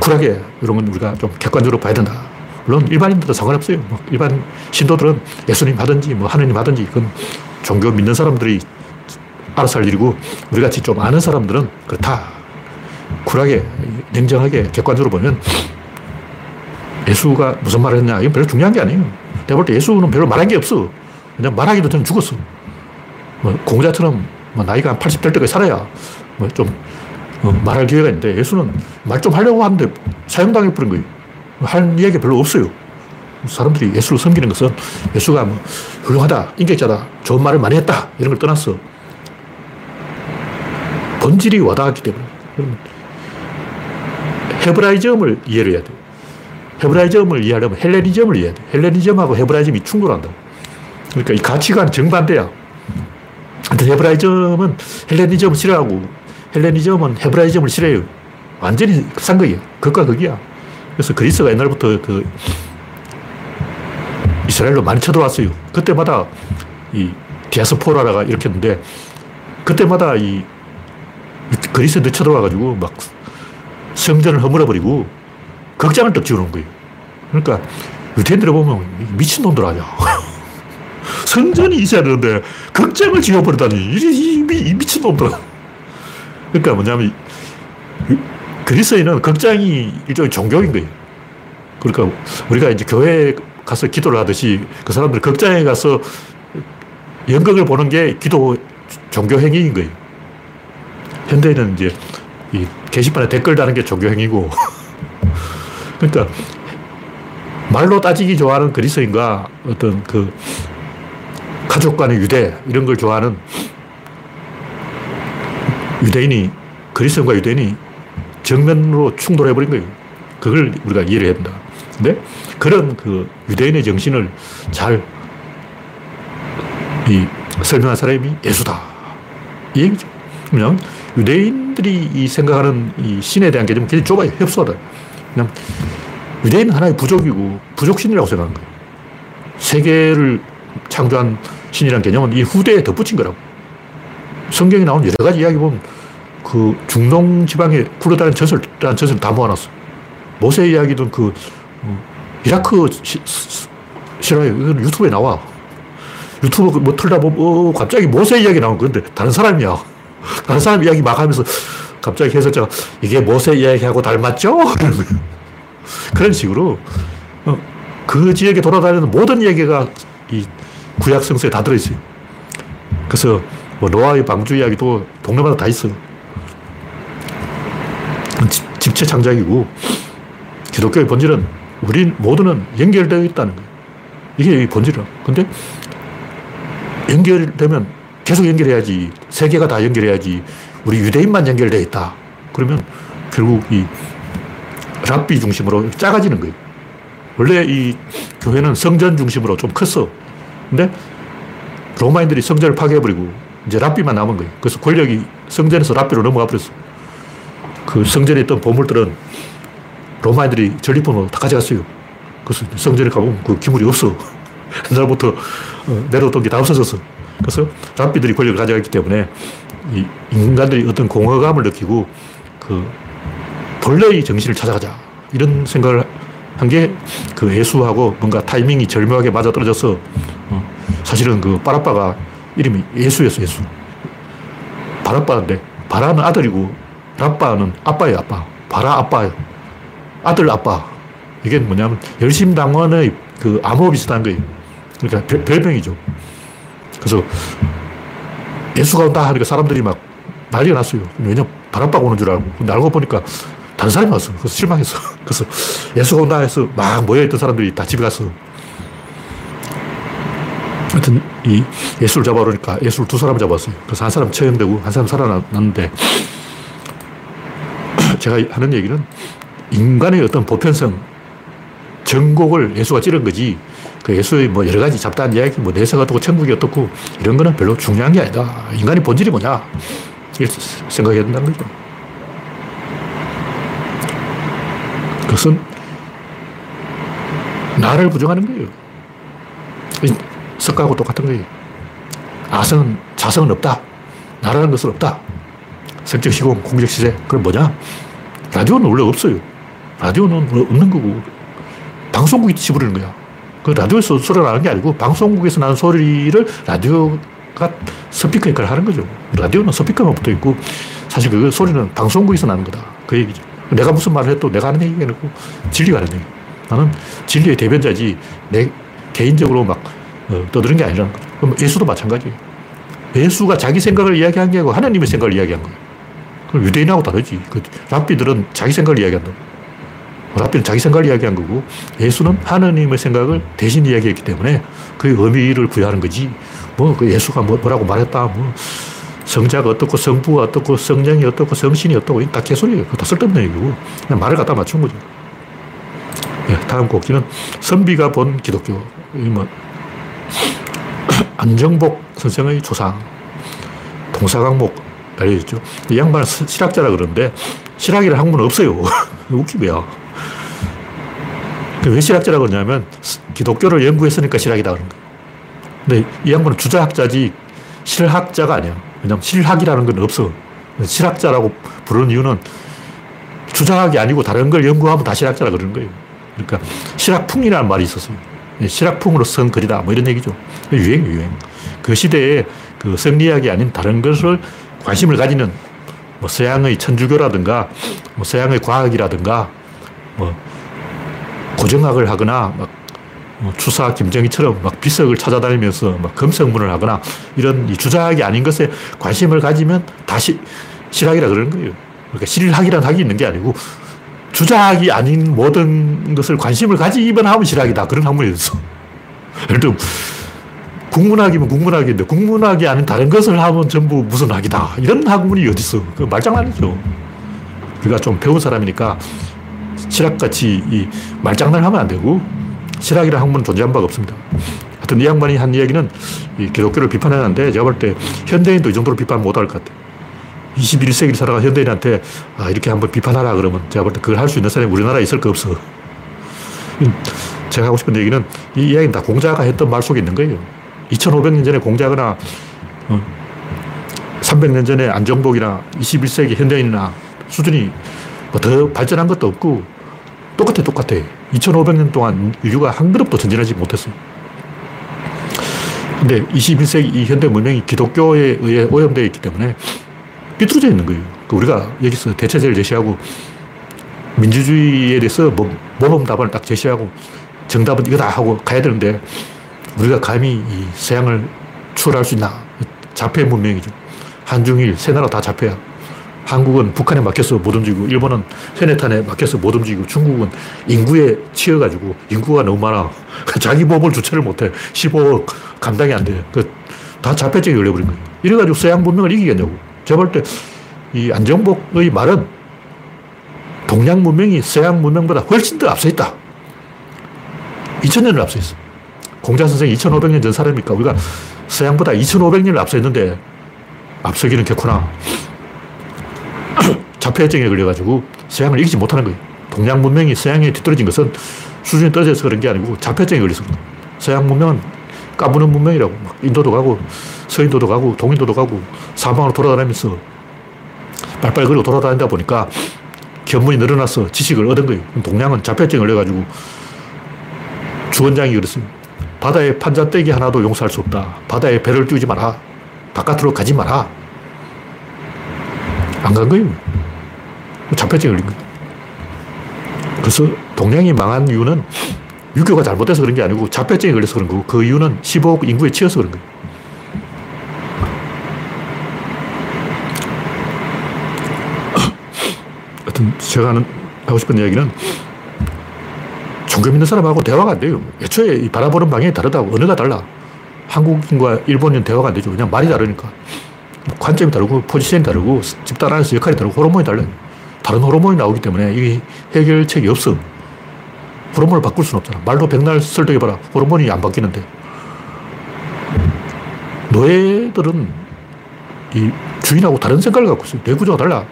쿨하게 이런 건 우리가 좀 객관적으로 봐야 된다. 물론 일반인들은 상관없어요. 뭐 일반 신도들은 예수님 하든지 뭐 하느님 하든지 그건 종교 믿는 사람들이 알아서 할 일이고 우리 같이 좀 아는 사람들은 그렇다. 쿨하게 냉정하게 객관적으로 보면 예수가 무슨 말을 했냐 이건 별로 중요한 게 아니에요. 내가 볼 때 예수는 별로 말한 게 없어. 그냥 말하기도 전에 죽었어. 뭐 공자처럼 뭐 나이가 한80 될 때까지 살아야 뭐좀 어, 말할 기회가 있는데 예수는 말 좀 하려고 하는데 사형당해 버린 거예요. 할 이야기 별로 없어요. 사람들이 예수를 섬기는 것은 예수가 뭐 훌륭하다, 인격자다, 좋은 말을 많이 했다 이런 걸 떠났어. 본질이 와닿았기 때문에. 헤브라이즘을 이해를 해야 돼. 헤브라이즘을 이해하려면 헬레니즘을 이해해야 돼. 헬레니즘하고 헤브라이즘이 충돌한다. 그러니까 이 가치관 정반대야. 근데 헤브라이즘은 헬레니즘을 싫어하고 헬레니즘은 헤브라이즘을 싫어해요. 완전히 싼 거예요. 극과 극이야. 그래서 그리스가 옛날부터 그 이스라엘로 많이 쳐들어왔어요. 그때마다 이 디아스포라가 이렇게 했는데 그때마다 이 그리스인들 쳐들어와가지고 막 성전을 허물어버리고 극장을 떡 지어놓은 거예요. 그러니까 유태인들을 보면 미친놈들 아니야. 성전이 있어야 되는데 극장을 지어버리다니 이, 이, 이 미친놈들. 그러니까 뭐냐면 그리스인은 극장이 일종의 종교인 거예요. 그러니까 우리가 이제 교회에 가서 기도를 하듯이 그 사람들 극장에 가서 연극을 보는 게 기도 종교 행위인 거예요. 현대인은 이제 이 게시판에 댓글 다는 게 종교 행위고 그러니까 말로 따지기 좋아하는 그리스인과 어떤 그 가족 간의 유대 이런 걸 좋아하는 유대인이 그리스인과 유대인이 정면으로 충돌해 버린 거예요. 그걸 우리가 이해를 해야 된다. 근데 그런 그 유대인의 정신을 잘 이 설명한 사람이 예수다. 이 얘기죠. 그냥 유대인들이 이 생각하는 이 신에 대한 개념은 굉장히 좁아요. 협소하다. 그냥 유대인은 하나의 부족이고 부족신이라고 생각하는 거예요. 세계를 창조한 신이라는 개념은 이 후대에 덧붙인 거라고. 성경에 나온 여러 가지 이야기 보면 그 중동 지방에 굴러다니는 전설이라는 전설 다 모아놨어. 모세 이야기든 그 어, 이라크. 이건 유튜브에 나와. 유튜브 뭐 틀다 보면 어, 갑자기 모세 이야기 나오는 건데 다른 사람이야. 다른 사람 이야기 막 하면서 갑자기 해설자가 이게 모세 이야기하고 닮았죠? 그런 식으로 어, 그 지역에 돌아다니는 모든 얘기가 이 구약 성서에 다 들어있어요. 그래서 뭐 노아의 방주 이야기도 동네마다 다 있어요. 집, 체 창작이고 기독교의 본질은 우리 모두는 연결되어 있다는 거예요. 이게 본질이라. 근데 연결되면 계속 연결해야지. 세계가 다 연결해야지. 우리 유대인만 연결되어 있다. 그러면 결국 이 랍비 중심으로 작아지는 거예요. 원래 이 교회는 성전 중심으로 좀 컸어. 근데 로마인들이 성전을 파괴해버리고 이제 랍비만 남은 거예요. 그래서 권력이 성전에서 랍비로 넘어가 버렸어. 그 성전에 있던 보물들은 로마인들이 전리품으로 다 가져갔어요. 그래서 성전에 가보면 그 기물이 없어. 옛날부터 어, 내려오던 게 다 없어졌어. 그래서 랍비들이 권력을 가져갔기 때문에 인간들이 어떤 공허감을 느끼고 그 본래의 정신을 찾아가자. 이런 생각을 한 게 그 예수하고 뭔가 타이밍이 절묘하게 맞아 떨어져서 어, 사실은 그 바라빠가 이름이 예수였어, 예수. 바라빠인데 바라는 아들이고 라빠는 아빠예요, 아빠. 바라 아빠예요. 아들 아빠. 이게 뭐냐면 열심당원의 그 암호 비슷한 거예요. 그러니까 별명이죠. 그래서 예수가 온다 하니까 사람들이 막 난리가 났어요. 왜냐면 바람바가 오는 줄 알고. 근데 알고 보니까 다른 사람이 왔어. 그래서 실망했어. 그래서 예수가 온다 해서 막 모여있던 사람들이 다 집에 갔어. 하여튼 이 예수를 잡아오니까 예수를 두 사람 잡았어요. 그래서 한 사람 처형되고 한 사람 살아났는데 제가 하는 얘기는 인간의 어떤 보편성, 정곡을 예수가 찌른 거지 그 예수의 뭐 여러 가지 잡다한 이야기, 뭐 내세가 어떻고 천국이 어떻고 이런 거는 별로 중요한 게 아니다. 인간의 본질이 뭐냐? 이렇게 생각해야 된다는 거죠. 그것은 나를 부정하는 거예요. 석가하고 똑같은 거예요. 아성은, 자성은 없다. 나라는 것은 없다. 성적 시공, 공적 시세. 그럼 뭐냐? 라디오는 원래 없어요. 라디오는 없는 거고, 방송국이 지부리는 거야. 그 라디오에서 소리가 나는 게 아니고 방송국에서 나는 소리를 라디오가 스피커 역할을 하는 거죠. 라디오는 스피커만 붙어 있고 사실 그 소리는 방송국에서 나는 거다. 그 얘기죠. 내가 무슨 말을 해도 내가 하는 얘기가 아니고 진리가 하는 얘기. 나는 진리의 대변자지 내 개인적으로 막 어, 떠드는 게 아니라는 거죠. 그럼 예수도 마찬가지예요. 예수가 자기 생각을 이야기한 게 아니고 하나님의 생각을 이야기한 거예요. 그럼 유대인하고 다르지. 그 랍비들은 자기 생각을 이야기한다. 라비는 자기 생각을 이야기한 거고 예수는 하느님의 생각을 대신 이야기했기 때문에 그 의미를 부여하는 거지. 뭐, 그 예수가 뭐, 뭐라고 말했다. 뭐, 성자가 어떻고 성부가 어떻고 성령이 어떻고 성신이 어떻고 다 개소리예요. 다 쓸데없는 얘기고 그냥 말을 갖다 맞춘 거죠. 네, 다음 곡지는 선비가 본 기독교. 뭐 안정복 선생의 조상 동사강목 알려졌죠. 이 양반은 실학자라 그러는데 실학이라는 학문은 없어요. 웃기고요. 왜 실학자라고 그러냐면 기독교를 연구했으니까 실학이다 그런 거예요. 근데 이 양반은 주자학자지 실학자가 아니야. 왜냐면 실학이라는 건 없어. 실학자라고 부르는 이유는 주장학이 아니고 다른 걸 연구하면 다 실학자라 그러는 거예요. 그러니까 실학풍이라는 말이 있었어요. 실학풍으로 쓴 글이다. 뭐 이런 얘기죠. 유행, 유행. 그 시대에 그 성리학이 아닌 다른 것을 관심을 가지는 뭐 서양의 천주교라든가 뭐 서양의 과학이라든가 뭐 고정학을 하거나 막뭐 추사 김정희처럼 막 비석을 찾아다니면서 막 검성문을 하거나 이런 주자학이 아닌 것에 관심을 가지면 다시 실학이라 그러는 거예요. 그러니까 실학이라는 학이 있는 게 아니고 주자학이 아닌 모든 것을 관심을 가지기만 하면 실학이다. 그런 학문이었어. 예를 들면 국문학이면 국문학인데 국문학이 아닌 다른 것을 하면 전부 무슨 학이다. 이런 학문이 어딨어. 그 말장난이죠. 우리가 좀 배운 사람이니까 실학같이 이 말장난을 하면 안 되고 실학이라는 학문은 존재한 바가 없습니다. 하여튼 이 양반이 한 이야기는 이 기독교를 비판하는데 제가 볼 때 현대인도 이 정도로 비판 못할 것 같아요. 21세기를 살아간 현대인한테 아, 이렇게 한번 비판하라 그러면 제가 볼 때 그걸 할 수 있는 사람이 우리나라에 있을 거 없어. 제가 하고 싶은 얘기는 이 이야기는 다 공자가 했던 말 속에 있는 거예요. 2500년 전에 공자거나 300년 어, 전에 안정복이나 21세기 현대인이나 수준이 뭐 더 발전한 것도 없고 똑같아, 똑같아. 2500년 동안 인류가 한 걸음도 전진하지 못했어요. 근데 21세기 이 현대 문명이 기독교에 의해 오염되어 있기 때문에 삐뚤어져 있는 거예요. 그 우리가 여기서 대체제를 제시하고 민주주의에 대해서 뭐, 모범 답안을 딱 제시하고 정답은 이거다 하고 가야 되는데 우리가 감히 이 서양을 추월할 수 있나? 자폐 문명이죠. 한중일, 세 나라 다 자폐야. 한국은 북한에 막혀서 못 움직이고, 일본은 세네탄에 막혀서 못 움직이고, 중국은 인구에 치여가지고, 인구가 너무 많아. 자기 몸을 주체를 못해. 15억 감당이 안 돼. 그, 다 자폐증이 걸려버린 거예요. 이래가지고 서양 문명을 이기겠냐고. 제가 볼 때, 이 안정복의 말은 동양 문명이 서양 문명보다 훨씬 더 앞서 있다. 2000년을 앞서 있어. 공자 선생이 2500년 전 사람이니까 우리가 서양보다 2500년을 앞서 있는데 앞서기는 개코나 자폐증에 걸려가지고 서양을 이기지 못하는 거예요. 동양 문명이 서양에 뒤떨어진 것은 수준이 떨어져서 그런 게 아니고 자폐증에 거예요. 서양 문명은 까부는 문명이라고. 인도도 가고, 서인도도 가고, 동인도도 가고, 사방으로 돌아다니면서 빨빨 거리고 돌아다니다 보니까 견문이 늘어나서 지식을 얻은 거예요. 동양은 자폐증을 걸려가지고 주원장이 그랬어요. 바다에 판자떼기 하나도 용서할 수 없다. 바다에 배를 띄우지 마라. 바깥으로 가지 마라. 안 간 거예요. 자폐증 걸린 거예요. 그래서 동양이 망한 이유는 유교가 잘못돼서 그런 게 아니고 자폐증에 걸려서 그런 거고 그 이유는 15억 인구에 치여서 그런 거예요. 하여튼 제가 하는, 하고 싶은 이야기는 종교 믿는 사람하고 대화가 안 돼요. 애초에 바라보는 방향이 다르다고. 언어가 달라. 한국인과 일본인 대화가 안 되죠. 그냥 말이 다르니까. 관점이 다르고, 포지션이 다르고, 집단 안에서 역할이 다르고, 호르몬이 달라요. 다른 호르몬이 나오기 때문에 이 해결책이 없어. 호르몬을 바꿀 수는 없잖아. 말로 백날 설득해봐라. 호르몬이 안 바뀌는데. 노예들은 이 주인하고 다른 생각을 갖고 있어요. 뇌 구조가 달라.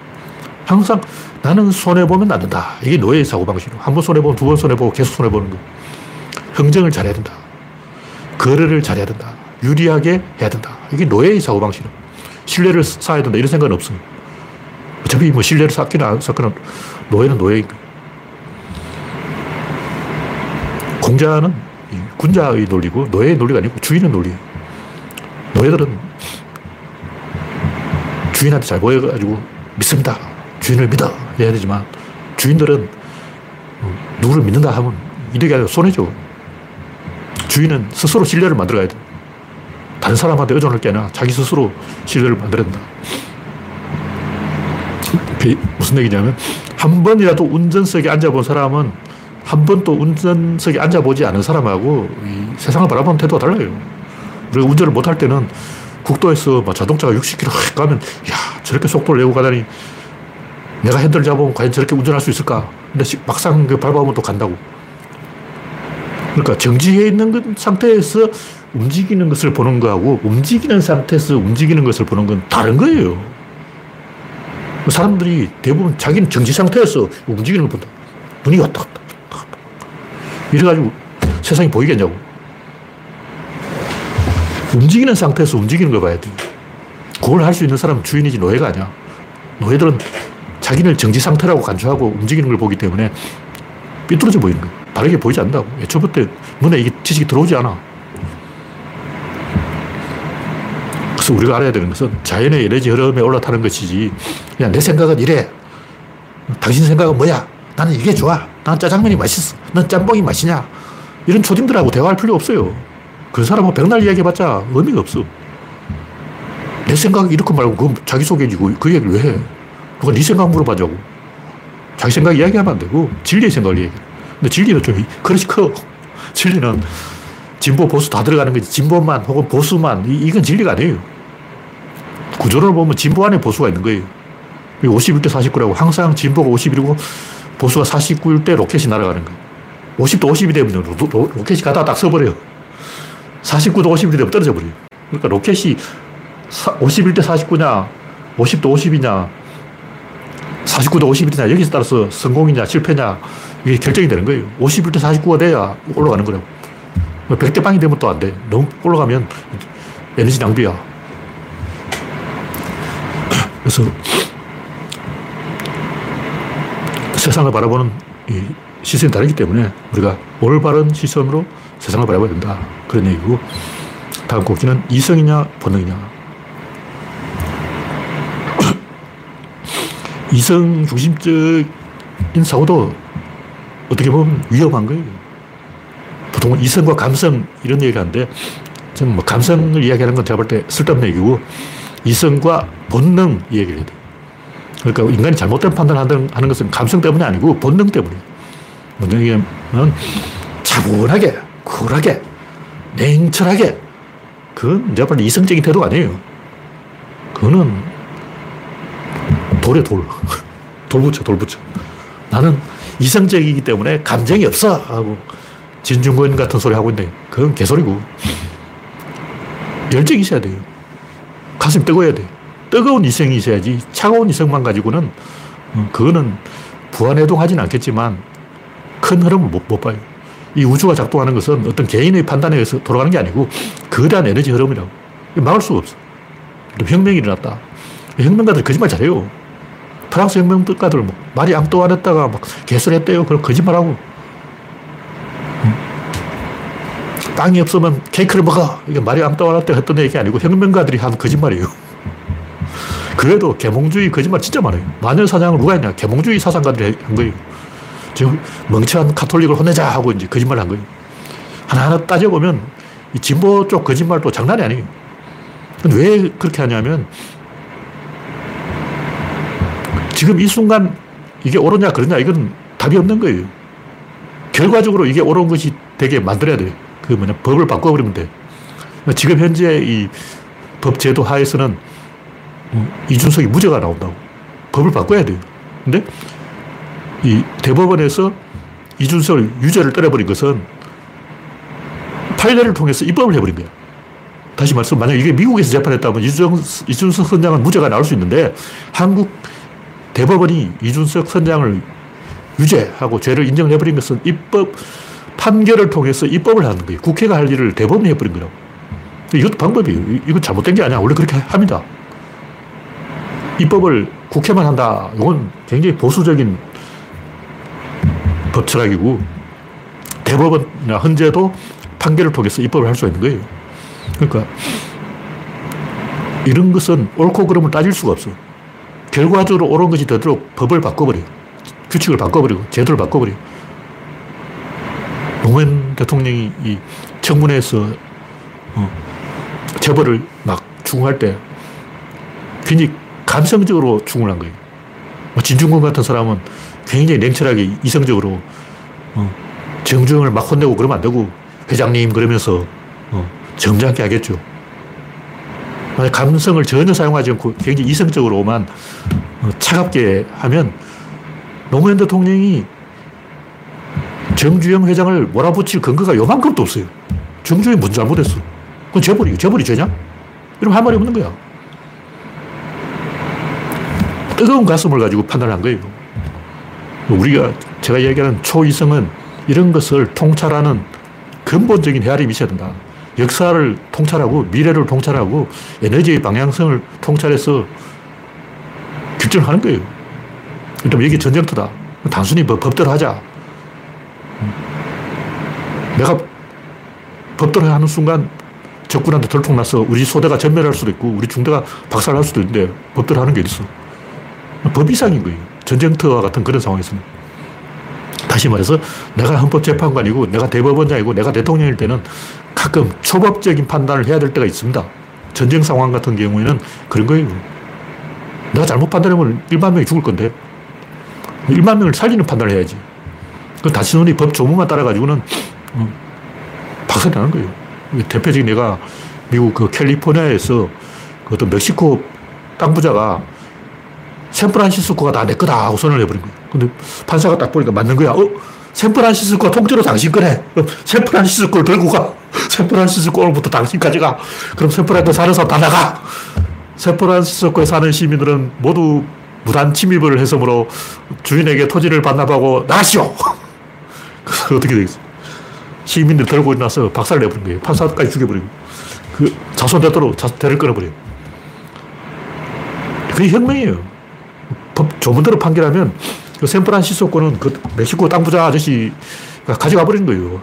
항상 나는 손해보면 안 된다. 이게 노예의 사고방식이에요. 한 번 손해보면 두 번 손해보고 계속 손해보는 거. 흥정을 잘해야 된다. 거래를 잘해야 된다. 유리하게 해야 된다. 이게 노예의 사고방식이에요. 신뢰를 쌓아야 된다. 이런 생각은 없어요. 어차피 뭐 신뢰를 쌓기나 안 쌓거나 노예는 거예요. 공자는 군자의 논리고 노예의 논리가 아니고 주인의 논리예요. 노예들은 주인한테 잘 보여가지고 믿습니다. 주인을 믿어. 해야 되지만 주인들은 누구를 믿는다 하면 이득이 아니라 손해죠. 주인은 스스로 신뢰를 만들어야 돼. 다른 사람한테 의존할 게 아니라 자기 스스로 신뢰를 만들어야 된다. 무슨 얘기냐면 한 번이라도 운전석에 앉아본 사람은 한 번도 운전석에 앉아보지 않은 사람하고 세상을 바라보는 태도가 달라요. 우리가 운전을 못할 때는 국도에서 자동차가 60km 가면 야 저렇게 속도를 내고 가다니 내가 핸들 잡으면 과연 저렇게 운전할 수 있을까? 근데 막상 그 밟아보면 또 간다고. 그러니까 정지해 있는 상태에서 움직이는 것을 보는 거하고 움직이는 상태에서 움직이는 것을 보는 건 다른 거예요. 사람들이 대부분 자기는 정지 상태에서 움직이는 걸 본다. 눈이 왔다 갔다. 이래가지고 세상이 보이겠냐고. 움직이는 상태에서 움직이는 걸 봐야 돼. 그걸 할 수 있는 사람은 주인이지 노예가 아니야. 노예들은 자기를 정지 상태라고 간주하고 움직이는 걸 보기 때문에 삐뚤어져 보이는 거야. 다르게 보이지 않는다고. 애초부터 눈에 이게 지식이 들어오지 않아. 그래서 우리가 알아야 되는 것은 자연의 에너지 흐름에 올라타는 것이지 그냥 내 생각은 이래. 당신 생각은 뭐야? 나는 이게 좋아. 난 짜장면이 맛있어. 넌 짬뽕이 맛이냐? 이런 초딩들하고 대화할 필요 없어요. 그 사람은 백날 이야기해봤자 의미가 없어. 내 생각이 이렇게 말고 그 자기소개지고 그 얘기를 왜 해? 누가 네 생각 물어봐자고. 자기 생각 이야기하면 안 되고 진리의 생각을 얘기해. 근데 진리는 좀 그릇이 커. 진리는 진보, 보수 다 들어가는 거지. 진보만 혹은 보수만. 이, 건 진리가 아니에요. 구조를 보면 진보 안에 보수가 있는 거예요. 51대 49라고 항상 진보가 51이고 보수가 49일 때 로켓이 날아가는 거예요. 50대 50이 되면 로, 로, 로켓이 가다가 딱 서버려요. 49대 50이 되면 떨어져 버려요. 그러니까 로켓이 51대 49냐, 50대 50이냐, 49대 50이냐, 여기서 따라서 성공이냐, 실패냐, 이게 결정이 되는 거예요. 51대 49가 돼야 올라가는 거라고. 100대 뭐 빵이 되면 또 안 돼. 너무 올라가면 에너지 낭비야. 그래서 세상을 바라보는 시선이 다르기 때문에 우리가 올바른 시선으로 세상을 바라봐야 된다. 그런 얘기고. 다음 곡지는 이성이냐, 본능이냐. 이성 중심적인 사고도 어떻게 보면 위험한 거예요. 보통 이성과 감성 이런 얘기를 하는데 저는 뭐 감성을 이야기하는 건 제가 볼 때 쓸데없는 얘기고 이성과 본능 얘기를 해야 돼. 그러니까 인간이 잘못된 판단을 하는 것은 감성 때문이 아니고 본능 때문이에요. 본능 얘기하면 차분하게, 쿨하게, 냉철하게 그건 제가 볼때 이성적인 태도가 아니에요. 그거는 돌에 돌. 돌 붙여, 돌 붙여. 나는 이성적이기 때문에 감정이 없어. 하고 진중권 같은 소리 하고 있는데 그건 개소리고. 열정이 있어야 돼요. 가슴이 뜨거워야 돼. 뜨거운 이성이 있어야지 차가운 이성만 가지고는 어, 그거는 부안해동하지는 않겠지만 큰 흐름을 못, 못 봐요. 이 우주가 작동하는 것은 어떤 개인의 판단에 의해서 돌아가는 게 아니고 거대한 에너지 흐름이라고. 막을 수가 없어. 혁명이 일어났다. 혁명가들 거짓말 잘해요. 프랑스 혁명가들 뭐 말이 암도 안 했다가 막 개설했대요. 그럼 거짓말하고. 땅이 없으면 케이크를 먹어. 이게 말이 암도 안 했다 했던 얘기 아니고 혁명가들이 한 거짓말이에요. 그래도 계몽주의 거짓말 진짜 많아요. 마녀 사냥을 누가 했냐? 계몽주의 사상가들이 한 거예요. 지금 멍청한 카톨릭을 혼내자 하고 이제 거짓말 한 거예요. 하나하나 따져보면 이 진보 쪽 거짓말도 장난이 아니에요. 왜 그렇게 하냐면 지금 이 순간 이게 옳으냐 그러냐 이건 답이 없는 거예요. 결과적으로 이게 옳은 것이 되게 만들어야 돼요. 그 뭐냐 법을 바꿔버리면 돼. 지금 현재 이 법 제도 하에서는 이준석이 무죄가 나온다고. 법을 바꿔야 돼요. 근데 이 대법원에서 이준석을 유죄를 때려버린 것은 판례를 통해서 입법을 해버린 거야. 다시 말해서 만약 이게 미국에서 재판했다면 이준, 이준석 선장은 무죄가 나올 수 있는데 한국 대법원이 이준석 선장을 유죄하고 죄를 인정을 해버린 것은 입법 판결을 통해서 입법을 하는 거예요. 국회가 할 일을 대법원이 해버린 거라고. 이것도 방법이에요. 이건 잘못된 게 아니야. 원래 그렇게 합니다. 입법을 국회만 한다. 이건 굉장히 보수적인 법 철학이고 대법원이나 헌재도 판결을 통해서 입법을 할 수 있는 거예요. 그러니까 이런 것은 옳고 그름을 따질 수가 없어. 결과적으로 옳은 것이 되도록 법을 바꿔버려. 규칙을 바꿔버리고 제도를 바꿔버려. 노무현 대통령이 이 청문회에서 어, 재벌을 막 추궁할 때 굉장히 감성적으로 추궁한 거예요. 뭐 진중권 같은 사람은 굉장히 냉철하게 이성적으로 어, 정주영을 막 혼내고 그러면 안 되고 회장님 그러면서 어, 점잖게 하겠죠. 감성을 전혀 사용하지 않고 굉장히 이성적으로만 어, 차갑게 하면 노무현 대통령이 정주영 회장을 몰아붙일 근거가 요만큼도 없어요. 정주영이 뭔 잘못했어? 그건 재벌이, 재벌이 죄냐? 이러면 할 말이 없는 거야. 뜨거운 가슴을 가지고 판단한 거예요. 우리가 제가 얘기하는 초이성은 이런 것을 통찰하는 근본적인 헤아림이 있어야 된다. 역사를 통찰하고 미래를 통찰하고 에너지의 방향성을 통찰해서 결정을 하는 거예요. 그럼 이게 전쟁터다. 단순히 뭐 법대로 하자. 내가 법대로 하는 순간 적군한테 들통나서 우리 소대가 전멸할 수도 있고 우리 중대가 박살날 수도 있는데 법대로 하는 게 있어. 법 이상인 거예요. 전쟁터와 같은 그런 상황에서는. 다시 말해서 내가 헌법재판관이고 내가 대법원장이고 내가 대통령일 때는 가끔 초법적인 판단을 해야 될 때가 있습니다. 전쟁 상황 같은 경우에는 그런 거예요. 내가 잘못 판단하면 1만 명이 죽을 건데 1만 명을 살리는 판단을 해야지. 그 다시눈이 법 조문만 따라가지고는 어, 박살이 나는 거예요. 대표적인 내가 미국 그 캘리포니아에서 그 어떤 멕시코 땅 부자가 샌프란시스코가 다 내 거다 하고 선언을 해버린 거예요. 근데 판사가 딱 보니까 맞는 거야. 어? 샌프란시스코 통째로 당신 거네. 그럼 샌프란시스코를 들고 가. 샌프란시스코 오늘부터 당신까지 가. 그럼 샌프란시스코 사는 사람 다 나가. 샌프란시스코에 사는 시민들은 모두 무단 침입을 해서므로 주인에게 토지를 반납하고 나가시오. 그래서 어떻게 되겠어? 시민들 들고 나서 박살 내버린 거예요. 판사까지 죽여버리고. 그 자손되도록 대를 끊어버려요. 그게 혁명이에요. 법 조문대로 판결하면 그 샌프란시스코는 그 멕시코 땅 부자 아저씨가 가져가 버린 거예요.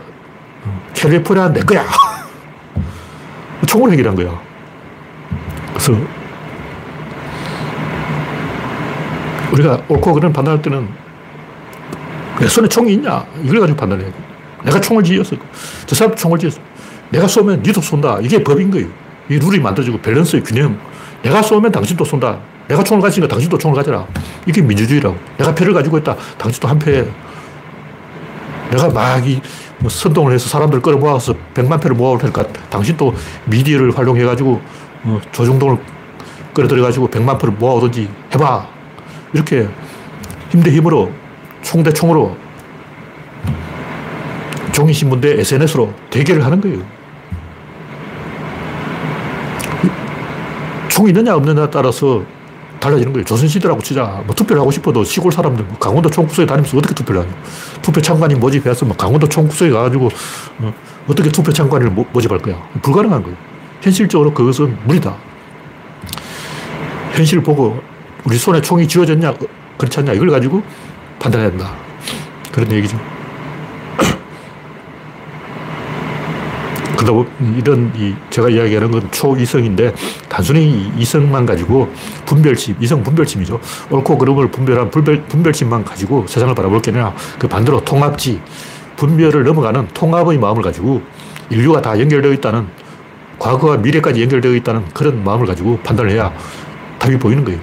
캘리포니아 내 거야. 총을 해결한 거야. 그래서 우리가 옳고 그른 판단할 때는 내 손에 총이 있냐? 이걸 가지고 판단해야 돼. 내가 총을 지었어. 저 사람 총을 지었어. 내가 쏘면 니도 쏜다. 이게 법인 거예요. 이 룰이 만들어지고 밸런스의 균형. 내가 쏘면 당신도 쏜다. 내가 총을 가지니까 당신도 총을 가져라. 이게 민주주의라고. 내가 표를 가지고 있다. 당신도 한 표에. 내가 막 이 뭐 선동을 해서 사람들 끌어 모아서 100만 표를 모아올 테니까 당신도 미디어를 활용해가지고 어, 조중동을 끌어들여가지고 100만 표를 모아오든지 해봐. 이렇게 힘대 힘으로 총 대 총으로 종이신문 대 SNS로 대결을 하는 거예요. 총이 있느냐 없느냐에 따라서 달라지는 거예요. 조선시대라고 치자. 뭐 투표를 하고 싶어도 시골 사람들, 뭐 강원도 총구석에 다니면서 어떻게 투표를 하냐. 투표 참관인 모집해서 뭐 강원도 총구석에 가가지고 어, 떻게 투표 참관인을 모집할 거야. 불가능한 거예요. 현실적으로 그것은 무리다. 현실을 보고 우리 손에 총이 쥐어졌냐, 그렇지 않냐, 이걸 가지고 판단해야 된다. 그런 얘기죠. 그러다 보면 이런 이 제가 이야기하는 건 초이성인데 단순히 이성만 가지고 분별심, 이성 분별심이죠. 옳고 그름을 분별한 분별, 분별심만 가지고 세상을 바라볼 게 아니라 그 반대로 통합지, 분별을 넘어가는 통합의 마음을 가지고 인류가 다 연결되어 있다는 과거와 미래까지 연결되어 있다는 그런 마음을 가지고 판단을 해야 답이 보이는 거예요.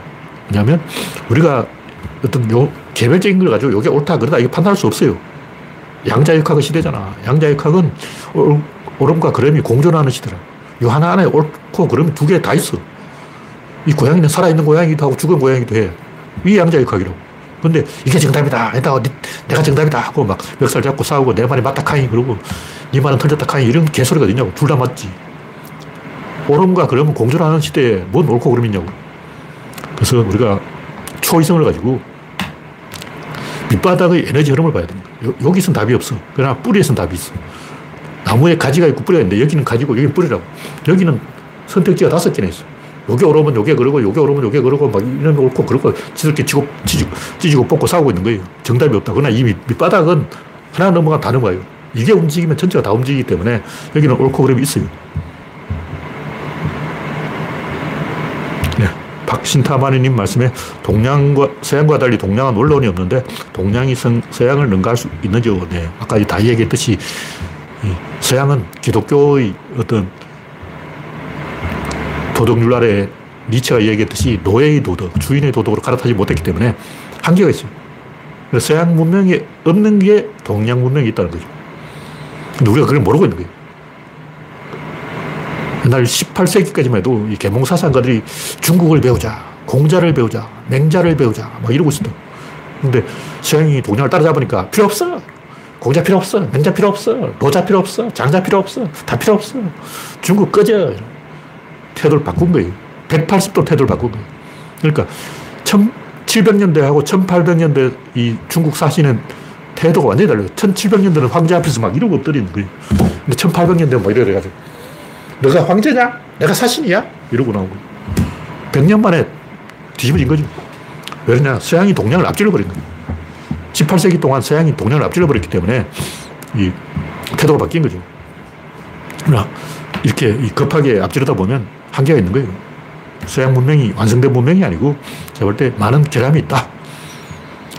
왜냐하면 우리가 어떤 요 개별적인 걸 가지고 이게 옳다 그러다 이게 판단할 수 없어요. 양자역학의 시대잖아. 양자역학은 옳음과 그름이 공존하는 시대라. 이 하나하나에 옳고 그름이 두 개 다 있어. 이 고양이는 살아있는 고양이기도 하고 죽은 고양이기도 해. 이 양자역학이라고. 근데 이게 정답이다. 아니다. 내가 정답이다. 하고 막 멱살 잡고 싸우고 내 말이 맞다 카이 그러고 네 말은 틀렸다 카이 이런 개소리가 어딨냐고. 둘 다 맞지. 옳음과 그름은 공존하는 시대에 뭔 옳고 그름이 있냐고. 그래서 우리가 초이성을 가지고 밑바닥의 에너지 흐름을 봐야 됩니다. 여기선 답이 없어. 그러나 뿌리에선 답이 있어. 나무에 가지가 있고 뿌리가 있는데 여기는 가지고 여기는 뿌리라고. 여기는 선택지가 다섯 개나 있어. 요게 오르면 요게 그러고 요게 오르면 요게 그러고 막 이런 옳고 그러고 지들끼리 치고 찢고, 찢고 뽑고 싸우고 있는 거예요. 정답이 없다. 그러나 이 밑바닥은 하나 넘어가 다 넘어가요. 이게 움직이면 전체가 다 움직이기 때문에 여기는 옳고 그름이 있어요. 박신타마니님 말씀에 동양과, 서양과 달리 동양은 원론이 없는데 동양이 성, 서양을 능가할 수 있는지요? 네. 아까 다 얘기했듯이 서양은 기독교의 어떤 도덕률 아래 니체가 얘기했듯이 노예의 도덕, 주인의 도덕으로 갈아타지 못했기 때문에 한계가 있어요. 서양 문명이 없는 게 동양 문명이 있다는 거죠. 근데 우리가 그걸 모르고 있는 거예요. 옛날 18세기까지만 해도 이 계몽사상가들이 중국을 배우자, 공자를 배우자, 맹자를 배우자, 막 이러고 있었다. 근데 서양이 동양을 따라잡으니까 필요 없어. 공자 필요 없어. 맹자 필요 없어. 노자 필요 없어. 장자 필요 없어. 다 필요 없어. 중국 꺼져. 태도를 바꾼 거예요. 180도 태도를 바꾼 거예요. 그러니까 1700년대하고 1800년대 이 중국 사시는 태도가 완전히 달라요. 1700년대는 황제 앞에서 막 이러고 엎드리는 거예요. 근데 1800년대는 막 이래 가지고 너가 황제냐? 내가 사신이야? 이러고 나오고. 100년 만에 뒤집어진 거죠. 왜 그러냐? 서양이 동양을 앞질러버린 거예요. 18세기 동안 서양이 동양을 앞질러 버렸기 때문에 이 태도가 바뀐 거죠. 이렇게 급하게 앞지르다 보면 한계가 있는 거예요. 서양 문명이 완성된 문명이 아니고 제가 볼 때 많은 결함이 있다.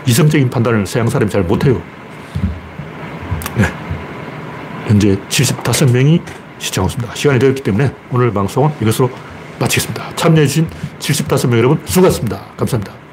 이성적인 판단을 서양 사람이 잘 못해요. 네. 현재 75명이 시청하고 있습니다. 시간이 되었기 때문에 오늘 방송은 이것으로 마치겠습니다. 참여해주신 75명 여러분 수고하셨습니다. 감사합니다.